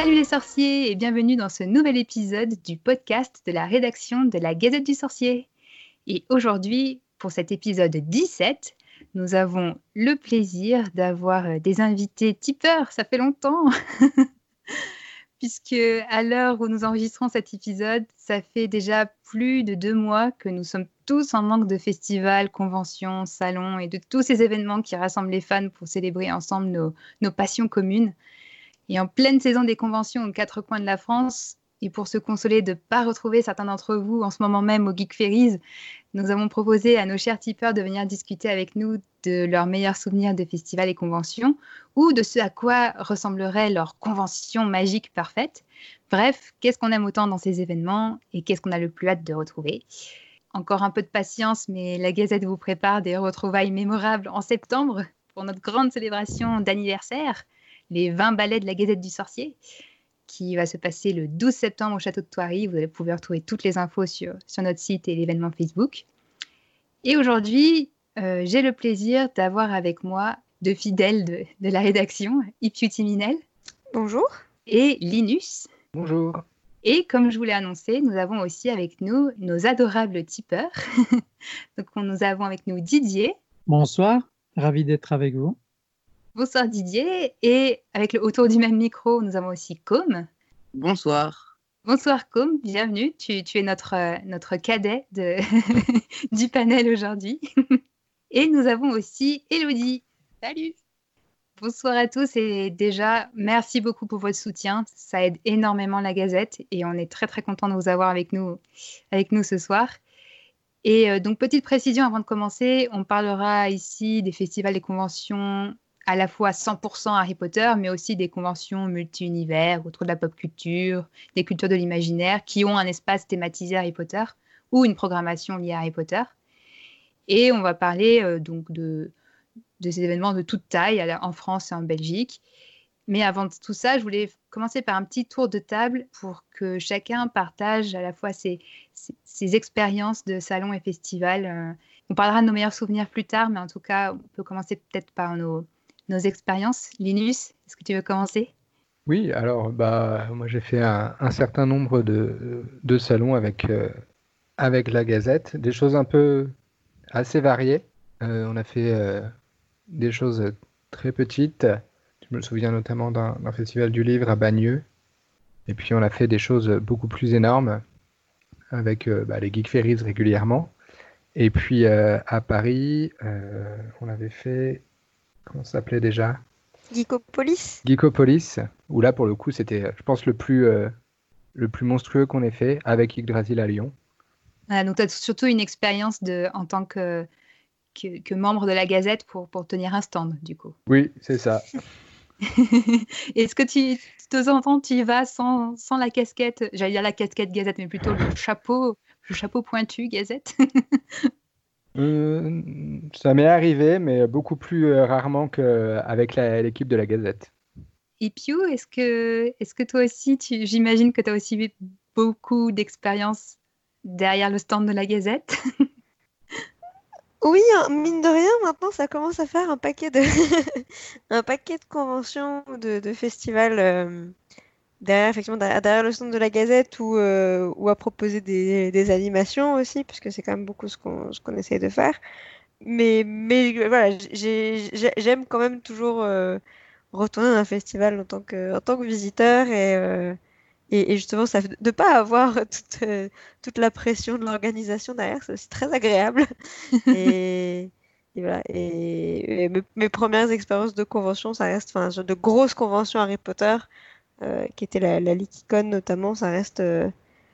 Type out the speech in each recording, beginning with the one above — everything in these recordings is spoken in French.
Salut les sorciers et bienvenue dans ce nouvel épisode du podcast de la rédaction de la Gazette du Sorcier. Et aujourd'hui, pour cet épisode 17, nous avons le plaisir d'avoir euh, des invités tipeurs, ça fait longtemps. Puisque à l'heure où nous enregistrons cet épisode, ça fait déjà plus de deux mois que nous sommes tous en manque de festivals, conventions, salons et de tous ces événements qui rassemblent les fans pour célébrer ensemble nos, nos passions communes. Et en pleine saison des conventions aux quatre coins de la France, et pour se consoler de ne pas retrouver certains d'entre vous en ce moment même au Geek Ferries, nous avons proposé à nos chers tipeurs de venir discuter avec nous de leurs meilleurs souvenirs de festivals et conventions ou de ce à quoi ressemblerait leur convention magique parfaite. Bref, qu'est-ce qu'on aime autant dans ces événements et qu'est-ce qu'on a le plus hâte de retrouver? Encore un peu de patience, mais la Gazette vous prépare des retrouvailles mémorables en septembre pour notre grande célébration d'anniversaire les 20 ballets de la Gazette du Sorcier, qui va se passer le 12 septembre au château de Thoiry. Vous allez pouvoir retrouver toutes les infos sur, sur notre site et l'événement Facebook. Et aujourd'hui, euh, j'ai le plaisir d'avoir avec moi deux fidèles de, de la rédaction, Ipiuti Minel. Bonjour. Et Linus. Bonjour. Et comme je vous l'ai annoncé, nous avons aussi avec nous nos adorables tipeurs. Donc, nous avons avec nous Didier. Bonsoir, ravi d'être avec vous. Bonsoir Didier. Et avec le autour du même micro, nous avons aussi Com. Bonsoir. Bonsoir Com, bienvenue. Tu, es notre, notre cadet de du panel aujourd'hui. et nous avons aussi Elodie. Salut. Bonsoir à tous et déjà, merci beaucoup pour votre soutien. Ça aide énormément la Gazette et on est très très content de vous avoir avec nous, avec nous ce soir. Et euh, donc, petite précision avant de commencer, on parlera ici des festivals et conventions à la fois 100% Harry Potter, mais aussi des conventions multi-univers autour de la pop culture, des cultures de l'imaginaire, qui ont un espace thématisé Harry Potter ou une programmation liée à Harry Potter. Et on va parler euh, donc de, ces événements de toute taille en France et en Belgique. Mais avant tout ça, je voulais commencer par un petit tour de table pour que chacun partage à la fois ses, expériences de salon et festival. Euh, on parlera de nos meilleurs souvenirs plus tard, mais en tout cas, on peut commencer peut-être par nos, nos expériences. Linus, est-ce que tu veux commencer? Oui, alors bah, moi j'ai fait un, certain nombre de, de salons avec, euh, avec la Gazette, des choses un peu assez variées. Euh, on a fait euh, des choses très petites. Je me souviens notamment d'un festival du livre à Bagneux. Et puis on a fait des choses beaucoup plus énormes avec bah, les Geek Ferries régulièrement. Et puis à Paris, on avait fait comment ça s'appelait déjà? Geekopolis? Geekopolis, où là pour le coup c'était, je pense, le plus, euh, le plus monstrueux qu'on ait fait avec Yggdrasil à Lyon. donc tu as surtout une expérience de, en tant que, que, membre de la Gazette pour, pour tenir un stand du coup. Oui, c'est ça. Est-ce que tu, de temps en temps, tu y vas sans, sans la casquette, j'allais dire la casquette Gazette, mais plutôt le chapeau, le chapeau pointu Gazette? Euh, ça m'est arrivé, mais beaucoup plus euh, rarement qu'avec l'équipe de la Gazette. Et Piu, est-ce que, est que toi aussi, j'imagine que tu as aussi eu beaucoup d'expérience derrière le stand de la Gazette? Oui, hein, mine de rien, maintenant ça commence à faire un paquet de, un paquet de conventions, de, de festivals euh, derrière, effectivement, derrière le stand de la Gazette ou, euh, ou à proposer des, des, animations aussi, puisque c'est quand même beaucoup ce qu'on qu'on essaie de faire. Mais, mais voilà, j'aime quand même toujours euh, retourner dans un festival en tant que, en tant que visiteur et, euh, et, et, justement, ça, de ne pas avoir toute, toute la pression de l'organisation derrière, c'est aussi très agréable. et, et, voilà. Et, mes, mes, premières expériences de convention, ça reste enfin, de grosses conventions Harry Potter. Euh, qui était la, la notamment, ça reste euh,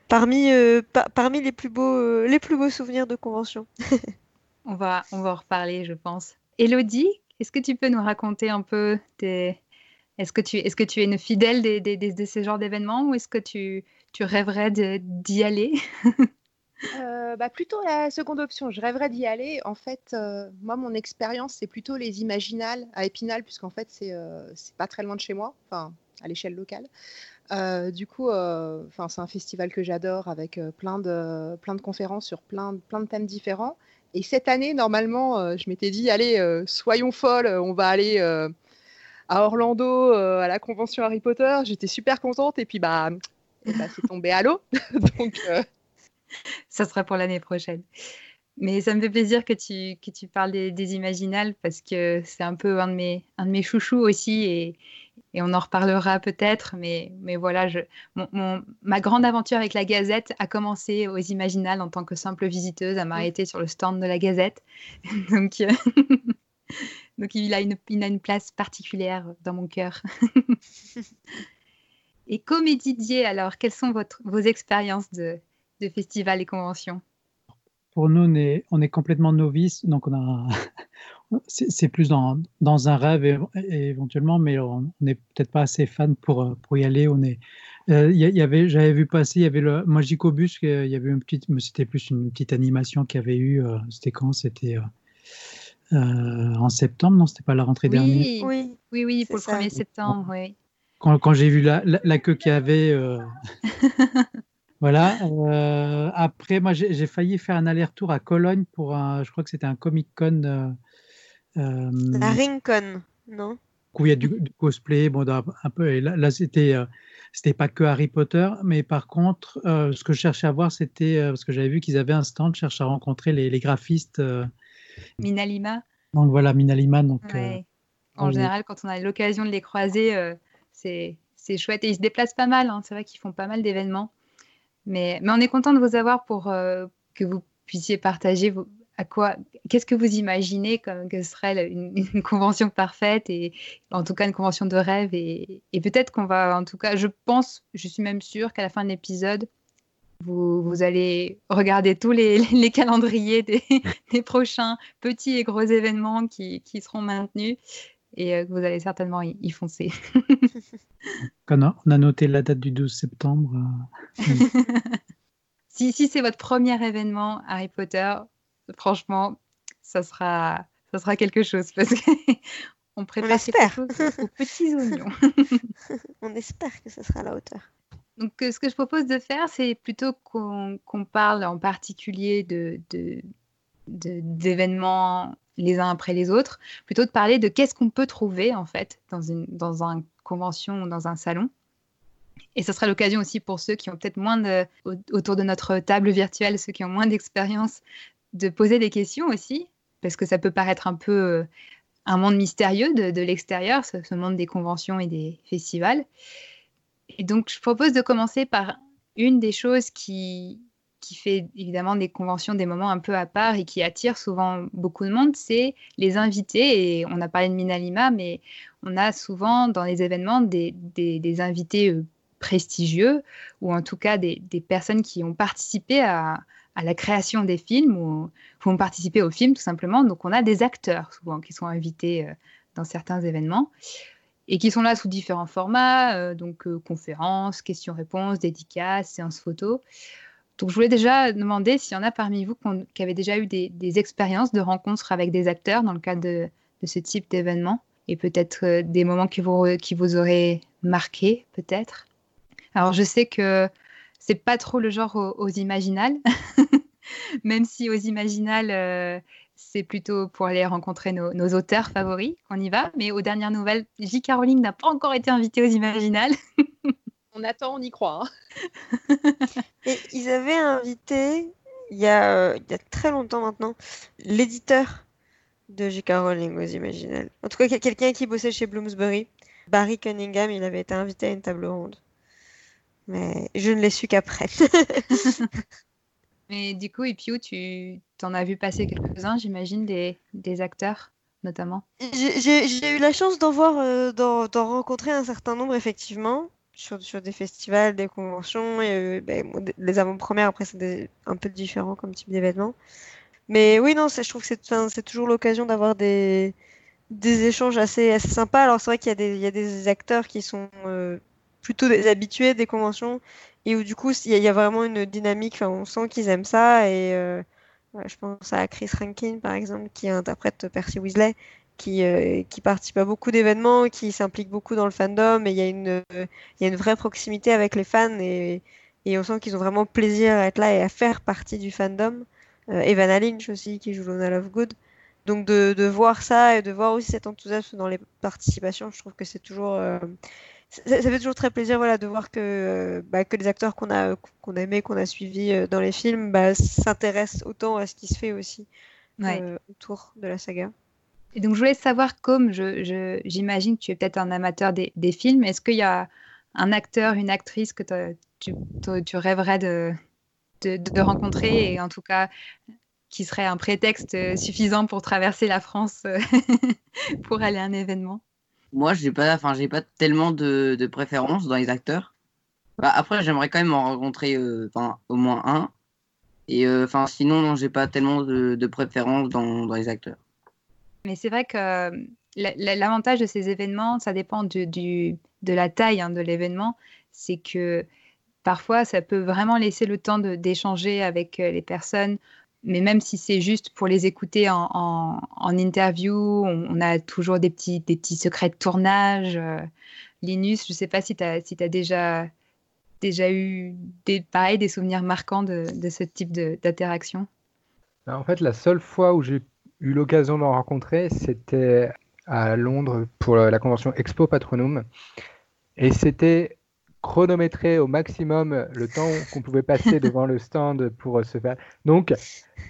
parmi, euh, parmi les, plus beaux, les plus beaux souvenirs de convention. on, va, on va en reparler, je pense. Elodie, est-ce que tu peux nous raconter un peu tes... Est-ce que, tu, est-ce que tu es une fidèle des, des, de ces genres d'événements ou est-ce que tu, tu rêverais d'y aller? bah, Plutôt la seconde option. Je rêverais d'y aller. En fait, moi, mon expérience, c'est plutôt les Imaginales à Épinal, puisqu'en fait, c'est c'est pas très loin de chez moi. Enfin, à l'échelle locale. Euh, du coup, euh, enfin, c'est un festival que j'adore avec euh, plein, de, plein de conférences sur plein, plein de thèmes différents. Et cette année, normalement, je m'étais dit, allez, soyons folles, on va aller à Orlando à la convention Harry Potter. J'étais super contente et puis bah, bah c'est tombé à l'eau. Donc ça sera pour l'année prochaine. Mais ça me fait plaisir que tu, que tu parles des, des Imaginales parce que c'est un peu un de mes, un de mes chouchous aussi et, et on en reparlera peut-être. Mais, mais voilà, je, mon, ma grande aventure avec la Gazette a commencé aux Imaginales en tant que simple visiteuse à m'arrêter sur le stand de la Gazette. Donc, euh, donc il, a une, il a une place particulière dans mon cœur. et comédidier, alors, quelles sont votre, vos expériences de, de festivals et conventions pour nous, on est, on est complètement novice, donc on a, c'est plus dans, dans, un rêve éventuellement, mais on n'est peut-être pas assez fan pour, pour y aller. On est, euh, y, avait, j'avais vu passer, il y avait le Magicobus, il y avait une petite, mais c'était plus une petite animation qu'il y avait eu. Euh, c'était quand? C'était euh, en septembre, non? C'était pas la rentrée dernière? Oui, oui, oui, pour le 1er septembre, oui. Quand, quand j'ai vu la, la, la queue qu'il y avait. Voilà. Euh, après, moi, j'ai failli faire un aller-retour à Cologne pour un, je crois que c'était un Comic Con. Euh, euh, La Ringcon, non? Où il y a du, cosplay, bon, un peu. Et là, là c'était, c'était pas que Harry Potter, mais par contre, ce que je cherchais à voir, c'était parce que j'avais vu qu'ils avaient un stand, je cherchais à rencontrer les, les graphistes. Minalima. Donc voilà, Minalima. Donc. en général, quand on a l'occasion de les croiser, c'est c'est chouette et ils se déplacent pas mal. Hein. C'est vrai qu'ils font pas mal d'événements. Mais, on est content de vous avoir pour euh, que vous puissiez partager à quoi, qu'est-ce que vous imaginez comme que serait une, convention parfaite et en tout cas une convention de rêve. Et, peut-être qu'on va, en tout cas, je pense, je suis même sûre qu'à la fin de l'épisode, vous, allez regarder tous les, calendriers des, prochains petits et gros événements qui seront maintenus et euh, vous allez certainement y, foncer. on, a, on a noté la date du 12 septembre. Euh. si, si c'est votre premier événement Harry Potter, franchement, ça sera, ça sera quelque chose parce qu'on prépare on espère. aux petits oignons. on espère que ça sera à la hauteur. Donc, euh, ce que je propose de faire, c'est plutôt qu'on parle en particulier de, d'événements les uns après les autres, plutôt de parler de qu'est-ce qu'on peut trouver en fait dans une dans un convention ou dans un salon. Et ce sera l'occasion aussi pour ceux qui ont peut-être moins de, autour de notre table virtuelle, ceux qui ont moins d'expérience, de poser des questions aussi, parce que ça peut paraître un peu euh, un monde mystérieux de, l'extérieur, ce, monde des conventions et des festivals. Et donc, je propose de commencer par une des choses qui, qui fait évidemment des conventions, des moments un peu à part et qui attire souvent beaucoup de monde, c'est les invités. Et on a parlé de Minalima, mais on a souvent dans les événements des, des, invités euh, prestigieux ou en tout cas des, des personnes qui ont participé à, à, la création des films ou ont participé au film tout simplement. Donc on a des acteurs souvent qui sont invités euh, dans certains événements et qui sont là sous différents formats, euh, donc conférences, questions-réponses, dédicaces, séances photos. Donc, je voulais déjà demander s'il y en a parmi vous qui avaient déjà eu des, expériences de rencontres avec des acteurs dans le cadre de, ce type d'événement et peut-être euh, des moments qui vous, qui vous auraient marqué, peut-être. Alors, je sais que c'est pas trop le genre aux, imaginales, même si aux imaginales, euh, c'est plutôt pour aller rencontrer nos, nos auteurs favoris qu'on y va. Mais aux dernières nouvelles, J. Caroline n'a pas encore été invitée aux imaginales. on attend, on y croit. Hein. Et ils avaient invité, il y a, euh, il y a très longtemps maintenant, l'éditeur de J.K. Rowling aux Imaginales. En tout cas, quelqu'un qui bossait chez Bloomsbury. Barry Cunningham, il avait été invité à une table ronde. Mais je ne l'ai su qu'après. Mais du coup, Epiu, tu t'en as vu passer quelques-uns, j'imagine, des, des acteurs notamment? J'ai eu la chance d'en voir, euh, d'en rencontrer un certain nombre, effectivement sur, sur, des festivals, des conventions. Et, euh, ben, les avant-premières, après, c'est un peu différent comme type d'événement. Mais oui, non, je trouve que c'est toujours l'occasion d'avoir des, des échanges assez, assez sympas. Alors, c'est vrai qu'il y, y, a des acteurs qui sont euh, plutôt des habitués des conventions et où, du coup, il y, a vraiment une dynamique. on sent qu'ils aiment ça. Et euh, je pense à Chris Rankin, par exemple, qui interprète Percy Weasley qui, euh, qui participe à beaucoup d'événements, qui s'implique beaucoup dans le fandom, et il y, a une, il y a une vraie proximité avec les fans, et, et on sent qu'ils ont vraiment plaisir à être là et à faire partie du fandom. Euh, Evan Lynch aussi, qui joue Lona Lovegood. Donc de, de, voir ça et de voir aussi cet enthousiasme dans les participations, je trouve que c'est toujours ça, ça, fait toujours très plaisir voilà, de voir que, bah, que les acteurs qu'on a, qu'on a aimés, qu'on a suivis dans les films, bah, s'intéressent autant à ce qui se fait aussi ouais. euh, autour de la saga. Et donc, je voulais savoir, comme j'imagine je, que tu es peut-être un amateur des, films, est-ce qu'il y a un acteur, une actrice que tu, rêverais de, rencontrer et en tout cas qui serait un prétexte suffisant pour traverser la France pour aller à un événement? Moi, j'ai pas, pas tellement de, de préférence dans les acteurs. Bah, après, j'aimerais quand même en rencontrer, euh, au moins un. Et sinon, non, j'ai pas tellement de, préférence dans, les acteurs. Mais c'est vrai que l'avantage de ces événements, ça dépend de la taille hein, de l'événement. C'est que parfois, ça peut vraiment laisser le temps d'échanger avec les personnes. Mais même si c'est juste pour les écouter en, interview, on, a toujours des petits, secrets de tournage. Linus, je ne sais pas si tu as, déjà eu des, pareil, des souvenirs marquants de, de ce type d'interaction En fait, la seule fois où j'ai eu l'occasion d'en rencontrer, c'était à Londres pour la convention Expo Patronum. Et c'était chronométré au maximum le temps qu'on pouvait passer devant le stand pour se faire. Donc,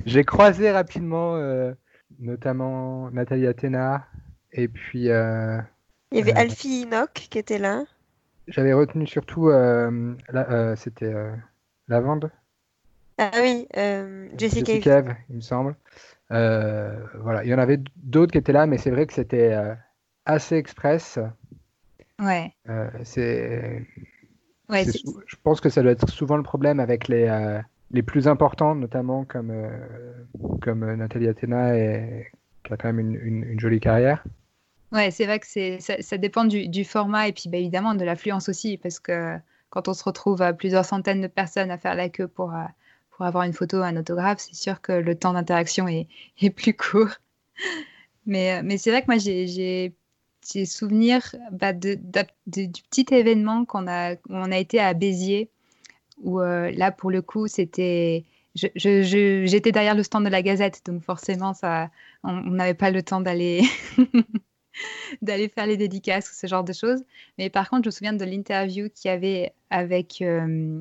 j'ai croisé rapidement, euh, notamment Nathalie Athéna, et puis. Euh, Il y avait euh, Alfie Enoch qui était là. J'avais retenu surtout, euh, la, euh, c'était euh, Lavande. Ah oui, Jessica, Jessica Eve, il me semble. Voilà, il y en avait d'autres qui étaient là, mais c'est vrai que c'était assez express. Ouais. c'est. Ouais, je pense que ça doit être souvent le problème avec les, les plus importants, notamment comme, comme Nathalie Athéna, et, qui a quand même une, une, une jolie carrière. Ouais, c'est vrai que ça, ça, dépend du, du, format et puis bah, évidemment de l'affluence aussi, parce que quand on se retrouve à plusieurs centaines de personnes à faire la queue pour, pour avoir une photo, un autographe, c'est sûr que le temps d'interaction est, plus court. Mais, mais c'est vrai que moi, j'ai souvenir bah, du petit événement qu'on a, on a été à Béziers, où euh, là, pour le coup, c'était... J'étais derrière le stand de la Gazette, donc forcément, on n'avait pas le temps d'aller faire les dédicaces ou ce genre de choses. Mais par contre, je me souviens de l'interview qu'il y avait avec euh,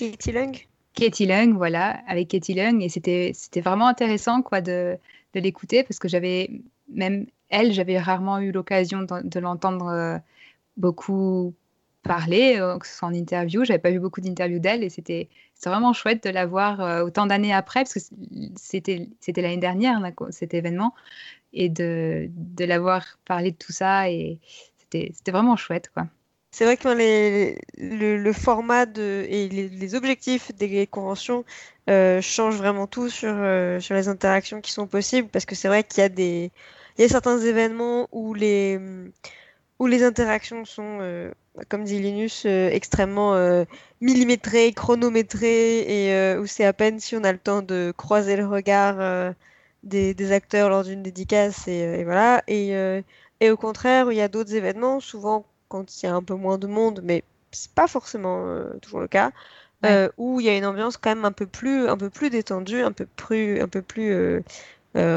Lung. Katie Lung, voilà, avec Katie Lung. Et c'était vraiment intéressant quoi, de, de l'écouter parce que j'avais, même elle, j'avais rarement eu l'occasion de, l'entendre euh, beaucoup parler, euh, que ce soit en interview. J'avais pas vu beaucoup d'interviews d'elle et c'était vraiment chouette de la voir euh, autant d'années après, parce que c'était l'année dernière, cet événement et de, de l'avoir parlé de tout ça. Et c'était vraiment chouette, quoi. C'est vrai que le, format et les, objectifs des conventions euh, changent vraiment tout sur, euh, sur les interactions qui sont possibles parce que c'est vrai qu'il y a des il y a certains événements où les où les interactions sont, euh, comme dit Linus, extrêmement millimétrées, chronométrées et où c'est à peine si on a le temps de croiser le regard des, acteurs lors d'une dédicace et, voilà. Et, et au contraire, il y a d'autres événements, souvent quand il y a un peu moins de monde, mais c'est pas forcément euh, toujours le cas, ouais. euh, où il y a une ambiance quand même un peu plus, un peu plus détendue, un peu plus, un peu plus euh,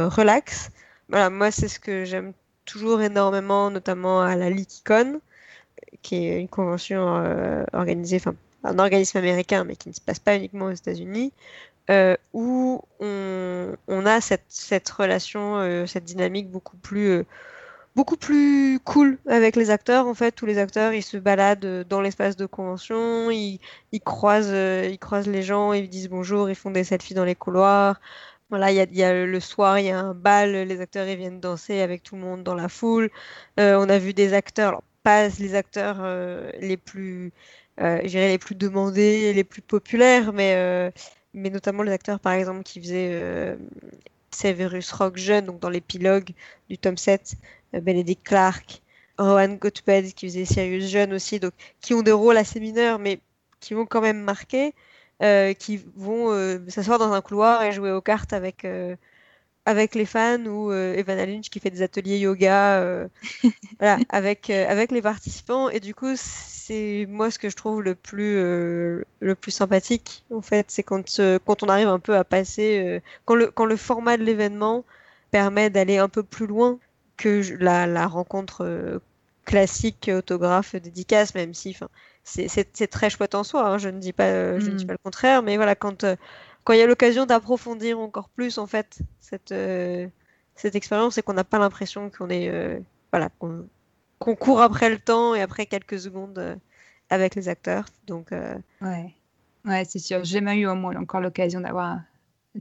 relax. Voilà, moi c'est ce que j'aime toujours énormément, notamment à la Likicon, qui est une convention organisée, enfin un organisme américain, mais qui ne se passe pas uniquement aux États-Unis, euh, où on, on, a cette, cette relation, euh, cette dynamique beaucoup plus, euh, beaucoup plus cool avec les acteurs. En fait, tous les acteurs, ils se baladent dans l'espace de convention, ils, ils, croisent, ils croisent les gens, ils disent bonjour, ils font des selfies dans les couloirs. Voilà, il y a, y a, le soir, il y a un bal, les acteurs ils viennent danser avec tout le monde dans la foule. on a vu des acteurs, pas les acteurs les plus, dirais les plus demandés, les plus populaires, mais mais notamment les acteurs par exemple qui faisaient euh, Severus Rock jeune, donc dans l'épilogue du tome 7, euh, Benedict Clark, Rowan Gottbed qui faisait Sirius jeune aussi, donc qui ont des rôles assez mineurs mais qui vont quand même marquer, euh, qui vont euh, s'asseoir dans un couloir et jouer aux cartes avec euh, avec les fans ou euh, Evan Lynch qui fait des ateliers yoga euh, voilà, avec, euh, avec les participants. Et du coup, c'est moi ce que je trouve le plus, euh, le plus sympathique, en fait, c'est quand, quand on arrive un peu à passer, quand, le, quand le format de l'événement permet d'aller un peu plus loin que la, la rencontre euh, classique autographe dédicace, même si c'est très chouette en soi, hein, je, ne dis pas, euh, je ne dis mm. pas le contraire, mais voilà, quand euh, quand il y a l'occasion d'approfondir encore plus en fait cette, cette expérience et qu'on n'a pas l'impression qu'on est voilà qu'on court après le temps et après quelques secondes avec les acteurs. Donc ouais, ouais c'est sûr. J'ai jamais eu au moins encore l'occasion d'avoir un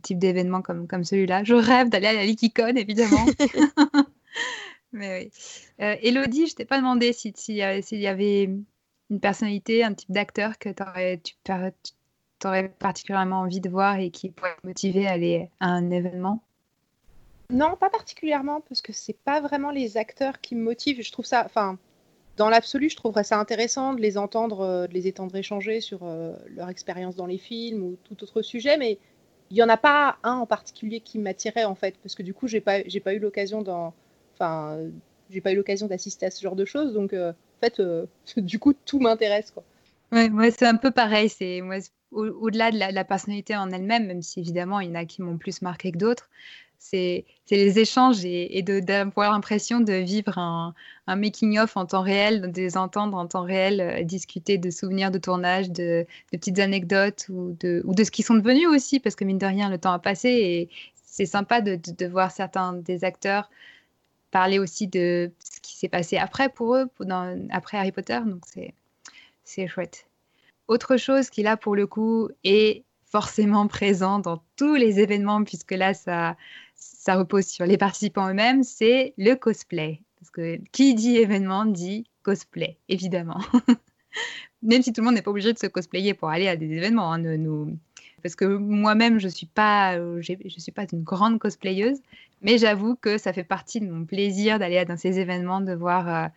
type d'événement comme, comme celui-là. Je rêve d'aller à la Likicon, évidemment. Mais oui. Euh, Elodie, je t'ai pas demandé s'il si, y avait une personnalité, un type d'acteur que aurais, tu aurais particulièrement envie de voir et qui pourrait te motiver à aller à un événement? Non, pas particulièrement, parce que c'est pas vraiment les acteurs qui me motivent. Je trouve ça, enfin, dans l'absolu, je trouverais ça intéressant de les entendre, euh, de les étendre échanger sur euh, leur expérience dans les films ou tout autre sujet, mais il y en a pas un en particulier qui m'attirait en fait, parce que du coup, j'ai pas, pas eu l'occasion d'en Enfin, j'ai pas eu l'occasion d'assister à ce genre de choses, donc euh, en fait, euh, du coup, tout m'intéresse, quoi. Ouais, moi, c'est un peu pareil. C'est moi, au-delà de la, personnalité en elle-même, même si évidemment il y en a qui m'ont plus marqué que d'autres, c'est les échanges et, et d'avoir l'impression de vivre un, making-of en temps réel, de les entendre en temps réel, euh, discuter de souvenirs de tournage, de, petites anecdotes ou de, ce qu'ils sont devenus aussi, parce que mine de rien, le temps a passé et c'est sympa de, voir certains des acteurs parler aussi de ce qui s'est passé après pour eux, après Harry Potter. Donc c'est chouette. Autre chose qui là pour le coup est forcément présent dans tous les événements, puisque là ça, ça repose sur les participants eux-mêmes, c'est le cosplay. Parce que qui dit événement dit cosplay, évidemment. Même si tout le monde n'est pas obligé de se cosplayer pour aller à des événements. Hein, nous, parce que moi-même, je ne suis, pas, euh, je suis pas une grande cosplayeuse, mais j'avoue que ça fait partie de mon plaisir d'aller dans ces événements, de voir euh,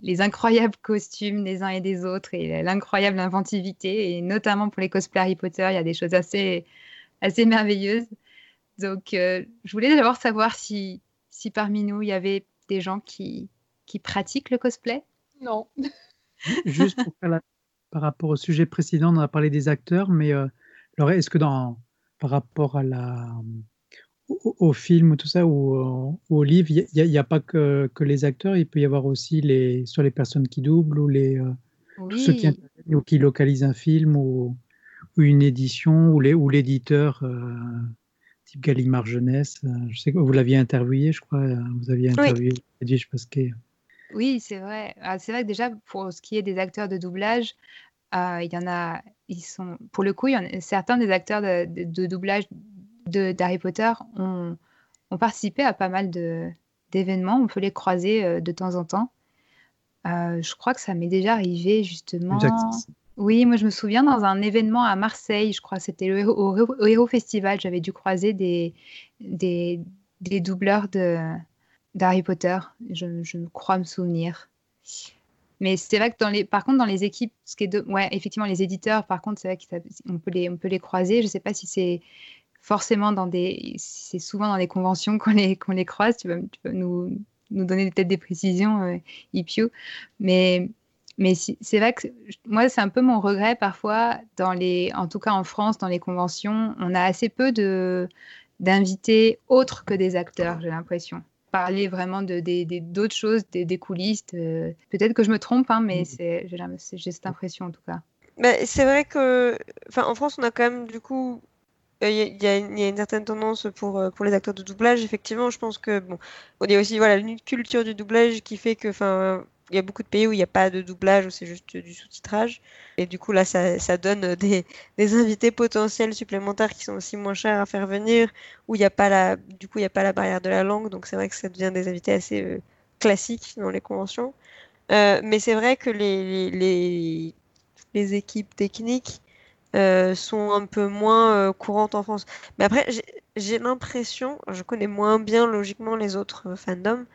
les incroyables costumes des uns et des autres et l'incroyable inventivité. Et notamment pour les cosplays Harry Potter, il y a des choses assez, assez merveilleuses. Donc, euh, je voulais d'abord savoir si, si parmi nous, il y avait des gens qui, qui pratiquent le cosplay. Non. Juste pour faire par rapport au sujet précédent, on a parlé des acteurs, mais alors, est-ce que dans, par rapport à la, au, film ou tout ça, ou, au livre, il n'y a, pas que, que, les acteurs, il peut y avoir aussi les, soit les personnes qui doublent ou les, euh, ceux qui, ou qui localisent un film ou, ou une édition ou l'éditeur. Euh, type Gallimard Jeunesse, euh, je sais que vous l'aviez interviewé, je crois, vous aviez interviewé oui. Pasquet. Oui, c'est vrai. Ah, c'est vrai que déjà, pour ce qui est des acteurs de doublage, il y en a, ils sont, pour le coup, y en a, certains des acteurs de, de, doublage d'Harry Potter ont, ont, participé à pas mal d'événements. On peut les croiser euh, de temps en temps. Euh, je crois que ça m'est déjà arrivé justement. Oui, moi je me souviens dans un événement à Marseille, je crois que c'était au, au, Hero Festival, j'avais dû croiser des, des, des doubleurs d'Harry Potter, je, je crois me souvenir. Mais c'est vrai que dans les, par contre, dans les équipes, ce qui est effectivement, les éditeurs, par contre, c'est vrai qu'on peut les, on peut les croiser. Je ne sais pas si c'est forcément dans des, c'est souvent dans des conventions qu'on les, croise. Tu peux, nous, donner peut-être des précisions, euh. Mais, c'est vrai que moi, c'est un peu mon regret parfois, dans les, en tout cas en France, dans les conventions, on a assez peu d'invités autres que des acteurs, j'ai l'impression parler vraiment de, d'autres choses, des, coulisses. Peut-être que je me trompe, hein, mais mm. c'est, j'ai, cette impression en tout cas. Mais c'est vrai que, en France, on a quand même du coup il y, a une certaine tendance pour, euh, pour les acteurs de doublage. Effectivement, je pense que bon, il y a aussi voilà une culture du doublage qui fait que, enfin, y a beaucoup de pays où il n'y a pas de doublage, où c'est juste du sous-titrage. Et du coup, là, ça, donne des, des, invités potentiels supplémentaires qui sont aussi moins chers à faire venir, où il n'y a pas la, du coup, il n'y a pas la barrière de la langue. Donc, c'est vrai que ça devient des invités assez euh, classiques dans les conventions. Euh, mais c'est vrai que les, les, les, équipes techniques euh, sont un peu moins courantes en France. Mais après, j'ai l'impression, je connais moins bien logiquement les autres fandoms,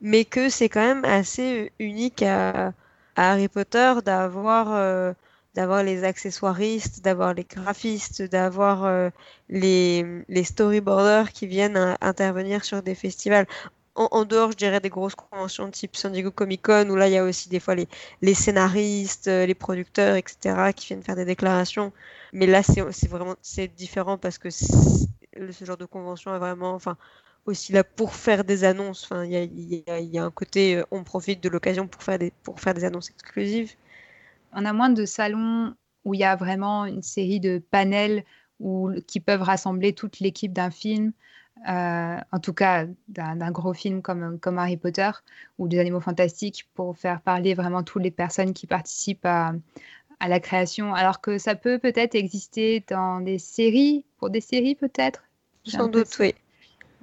mais que c'est quand même assez unique à, Harry Potter d'avoir euh, d'avoir les accessoiristes, d'avoir les graphistes, d'avoir euh, les, storyboarders qui viennent intervenir sur des festivals. En, dehors, je dirais, des grosses conventions type San Diego Comic Con, où là, il y a aussi des fois les, les scénaristes, euh, les producteurs, etc., qui viennent faire des déclarations. Mais là, c'est vraiment c'est différent parce que ce genre de convention est vraiment, enfin, aussi là pour faire des annonces. Enfin, il y a, y a- y a un côté, euh, on profite de l'occasion pour faire des pour faire des annonces exclusives. On a moins de salons où il y a vraiment une série de panels où, qui peuvent rassembler toute l'équipe d'un film, euh, en tout cas d'un gros film comme, comme Harry Potter ou des Animaux Fantastiques, pour faire parler vraiment toutes les personnes qui participent à, à la création. Alors que ça peut peut-être exister dans des séries, pour des séries peut-être? Sans doute, l'impression. oui.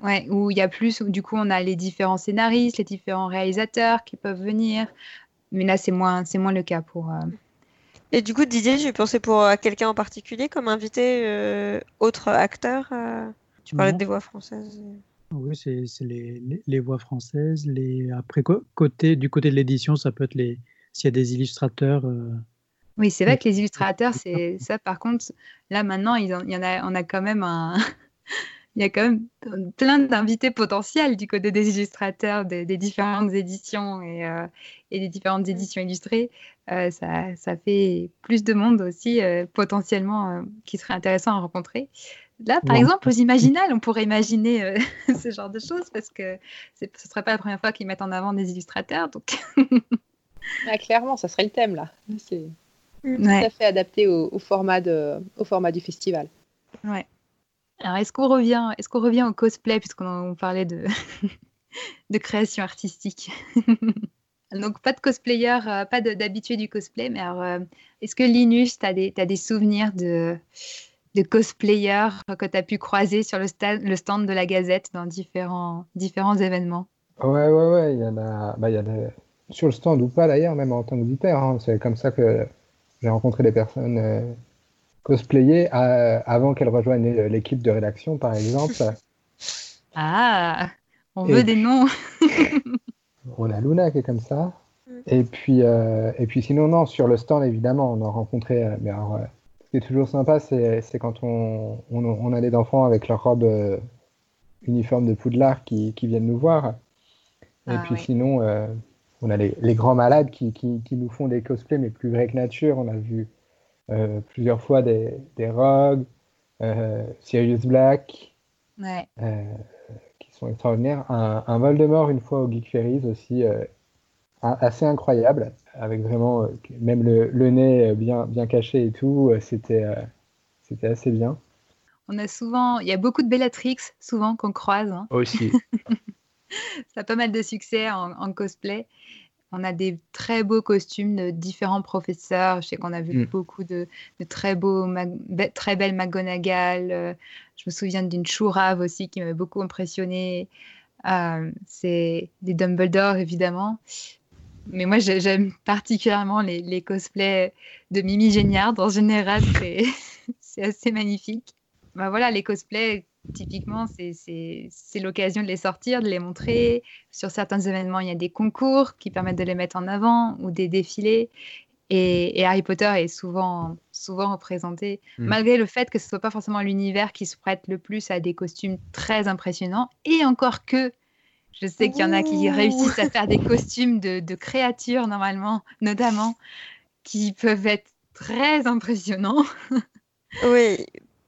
Ouais, où il y a plus, où du coup, on a les différents scénaristes, les différents réalisateurs qui peuvent venir. Mais là, c'est moins, c'est moins le cas pour. euh, Et du coup, Didier, j'ai pensé pour à quelqu'un en particulier comme invité, euh, autre acteur. euh, Tu parlais Non. des voix françaises. Oui, c'est les, les, les voix françaises. Les, après, côté, du côté de l'édition, ça peut être les, s'il y a des illustrateurs. euh, Oui, c'est vrai que les illustrateurs, c'est ça. Par contre, là maintenant, ils en- il y en a, on a quand même un, il y a quand même plein d'invités potentiels du côté des illustrateurs des, des différentes éditions et, euh, et des différentes éditions illustrées. Euh, ça, ça fait plus de monde aussi euh, potentiellement qui serait intéressant à rencontrer. Là, par exemple, aux Imaginales, on pourrait imaginer ce genre de choses parce que ce ne serait pas la première fois qu'ils mettent en avant des illustrateurs. Donc, Ah, clairement, ça serait le thème là. C'est tout à fait adapté au, au format de, au format du festival. Ouais. Alors, est-ce qu'on revient, est-ce qu'on revient au cosplay, puisqu'on parlait de, de création artistique? Donc, pas de cosplayer, euh, pas d'habitué du cosplay, mais alors, euh, est-ce que Linus, tu as t'as des souvenirs de, de cosplayers que tu as pu croiser sur le, sta- le stand de la Gazette dans différents, différents événements? Ouais, ouais, ouais, il y en a, bah, y a sur le stand ou pas d'ailleurs, même en tant qu'auditeur. hein. C'est comme ça que j'ai rencontré des personnes euh, cosplayées à- avant qu'elles rejoignent euh, l'équipe de rédaction, par exemple. Ah, on Et veut des noms On a Luna qui est comme ça. Mm. Et puis, euh, et puis sinon, non, sur le stand, évidemment, on a rencontré. euh, mais alors, euh, ce qui est toujours sympa, c'est quand on, on, on a des enfants avec leur robe euh, uniforme de Poudlard qui, qui viennent nous voir. Et Ah, puis sinon, euh, on a les, les grands malades qui, qui, qui nous font des cosplays, mais plus vrais que nature. On a vu euh, plusieurs fois des, des Rogues, euh, Sirius Black, Ouais. euh, qui sont extraordinaires. Un, un Voldemort une fois au Geek Ferries aussi, euh, assez incroyable, avec vraiment euh, même le, le nez euh, bien, bien caché et tout. euh, C'était euh, c'était assez bien. On a souvent, il y a beaucoup de Bellatrix, souvent, qu'on croise. hein. Aussi. Ça a pas mal de succès en, en cosplay. On a des très beaux costumes de différents professeurs. Je sais qu'on a vu Mm. beaucoup de, de très beaux, be- très belles McGonagall. Euh, je me souviens d'une Chourave aussi qui m'avait beaucoup impressionnée. Euh, c'est des Dumbledore évidemment. Mais moi, j'ai- j'aime particulièrement les, les cosplays de Mimi Géniard. En général, c'est assez magnifique. Bah voilà, les cosplays, typiquement, c'est- l'occasion de les sortir, de les montrer. Sur certains événements, il y a des concours qui permettent de les mettre en avant ou des défilés. Et, et Harry Potter est souvent, souvent représenté, Mm. malgré le fait que ce soit pas forcément l'univers qui se prête le plus à des costumes très impressionnants. Et encore que, je sais qu'il y en a qui réussissent à faire des costumes de, de créatures, normalement, notamment, qui peuvent être très impressionnants. Oui,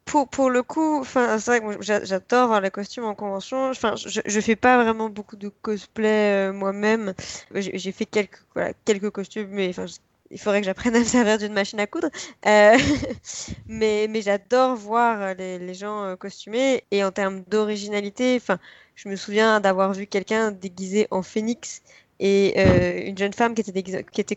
pour, pour le coup, c'est vrai que j'adore voir les costumes en convention. Enfin, je, je fais pas vraiment beaucoup de cosplay euh, moi-même. J'ai fait quelques, quelques costumes, mais il faudrait que j'apprenne à me servir d'une machine à coudre. Euh, mais mais j'adore voir euh, les, les gens costumés. Et en termes d'originalité, je me souviens d'avoir vu quelqu'un déguisé en phénix. Et une jeune femme qui était qui était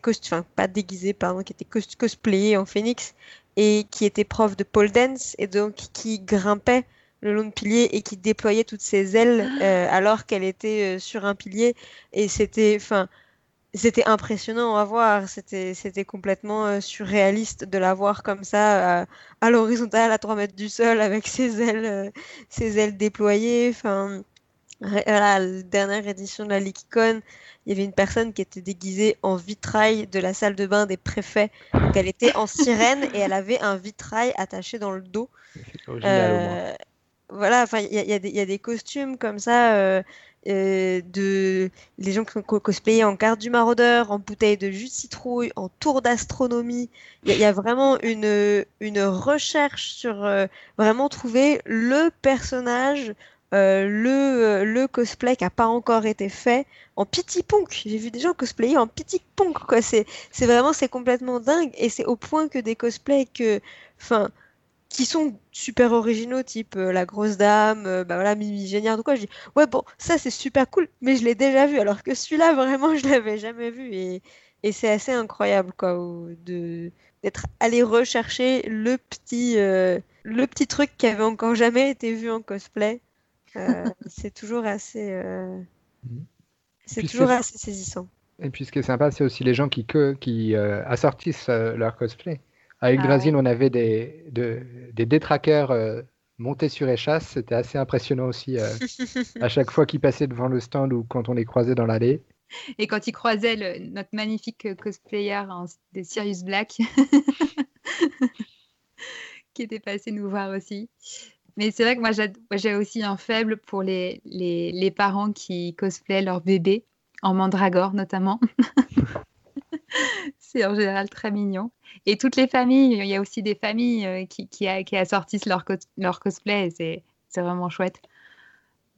pas déguisée, pardon, qui était cos- cosplayée en phénix et qui était prof de pole dance et donc qui grimpait le long de piliers et qui déployait toutes ses ailes euh, alors qu'elle était euh, sur un pilier. Et c'était enfin c'était impressionnant à voir. C'était c'était complètement euh, surréaliste de la voir comme ça à, l'horizontale à 3 mètres du sol avec ses ailes ses ailes déployées. Enfin voilà, la dernière édition de la Leakicon, il y avait une personne qui était déguisée en vitrail de la salle de bain des préfets donc elle était en sirène et elle avait un vitrail attaché dans le dos. Original. Euh, voilà, enfin il y, a- y des- il y a des costumes comme ça euh, euh, de les gens qui ont co- cosplayé en garde du maraudeur, en bouteille de jus de citrouille, en tour d'astronomie. Il y, a- il y a vraiment une, une recherche sur euh, vraiment trouver le personnage euh, le, le cosplay qui n'a pas encore été fait en Pity Punk. J'ai vu des gens cosplayer en Pity Punk, quoi. C'est, c'est vraiment, c'est complètement dingue. Et c'est au point que des cosplays que, enfin, qui sont super originaux, type euh, La Grosse Dame, euh, bah voilà, Mimi Géniard ou quoi. Je dis, ouais, bon, ça c'est super cool, mais je l'ai déjà vu, alors que celui-là, vraiment, je l'avais jamais vu. Et, et c'est assez incroyable, quoi, de, d'être allé rechercher le petit, euh, le petit truc qui avait encore jamais été vu en cosplay. c'est toujours assez. Mhm. C'est toujours assez saisissant. Et puis ce qui est sympa, c'est aussi les gens qui, que, qui assortissent leur cosplay. Avec ah, on avait des, des détraqueurs euh, montés sur échasse. C'était assez impressionnant aussi euh, à chaque fois qu'ils passaient devant le stand ou quand on les croisait dans l'allée. Et quand ils croisaient notre magnifique cosplayer des Sirius Black, qui était passé nous voir aussi. Mais c'est vrai que moi, j'ai aussi un faible pour les, les, les parents qui cosplayaient leur bébé, en mandragore notamment. c'est en général très mignon. Et toutes les familles, il y a aussi des familles euh, qui, qui, assortissent leur, leur cosplay c'est vraiment chouette.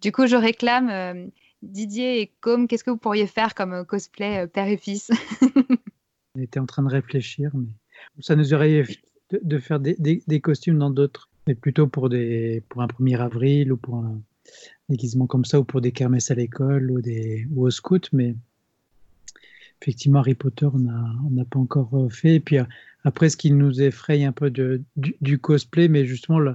Du coup, je réclame euh, Didier et Com, qu'est-ce que vous pourriez faire comme euh, cosplay père et fils? On était en train de réfléchir, mais ça nous aurait de, de faire des, costumes dans d'autres, mais plutôt pour, des, pour un 1er avril ou pour un déguisement comme ça, ou pour des kermesses à l'école ou, des, ou au scout, mais effectivement, Harry Potter, on n'a pas encore euh, fait. Et puis euh, après, ce qui nous effraie un peu de, du, cosplay, mais justement, euh,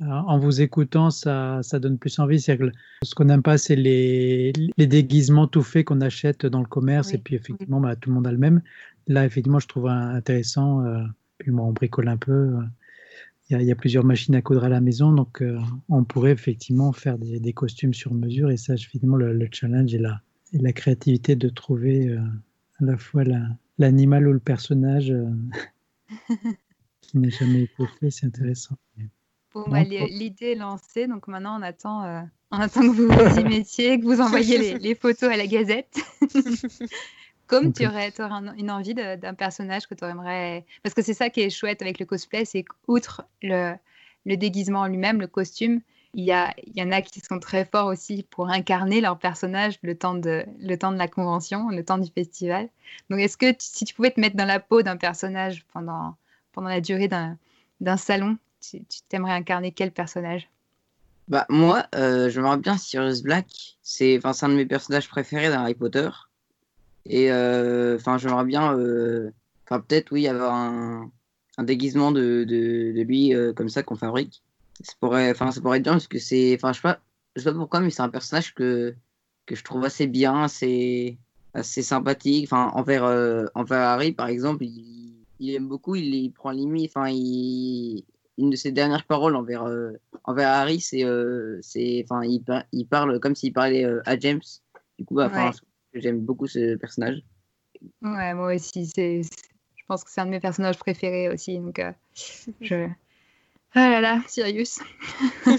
en vous écoutant, ça, ça donne plus envie. C'est que ce qu'on n'aime pas, c'est les, les, déguisements tout faits qu'on achète dans le commerce. Et puis, effectivement, bah, tout le monde a le même. Là, effectivement, je trouve intéressant. puis, moi, on bricole un peu. Il y, a, plusieurs machines à coudre à la maison, donc on pourrait effectivement faire des, costumes sur mesure. Et ça, effectivement, le, le challenge et la, et la créativité de trouver à la fois l'animal ou le personnage euh, qui n'a jamais été fait, c'est intéressant. Bon, bah, l'idée est lancée, donc maintenant on attend, euh, on attend que vous vous y mettiez, que vous envoyiez les, photos à la gazette. Comme tu aurais, une envie d'un personnage que tu aimerais. Parce que c'est ça qui est chouette avec le cosplay, c'est qu'outre le, le déguisement en lui-même, le costume, il y, a, il y en a qui sont très forts aussi pour incarner leur personnage le temps de, le temps de la convention, le temps du festival. Donc, est-ce que si tu pouvais te mettre dans la peau d'un personnage pendant, pendant la durée d'un salon, tu t'aimerais incarner quel personnage? Bah, Moi, euh, j'aimerais bien Sirius Black. C'est un de mes personnages préférés dans Harry Potter. Et euh, enfin, j'aimerais bien, euh, enfin peut-être, oui, avoir un, un déguisement de, de, de lui euh, comme ça qu'on fabrique ça pourrait, enfin, ça pourrait être bien parce que c'est, enfin, je sais pas, je sais pas pourquoi, mais c'est un personnage que, que je trouve assez bien, assez, assez sympathique. Enfin, envers, envers Harry, par exemple, il, il aime beaucoup, il, il prend limite, enfin, il, une de ses dernières paroles envers, euh, envers Harry, c'est, euh, enfin, il, il, parle comme s'il parlait à James. Du coup, bah, ouais. J'aime beaucoup ce personnage. Ouais, moi aussi, c'est, je pense que c'est un de mes personnages préférés aussi, donc je ah là là, Sirius.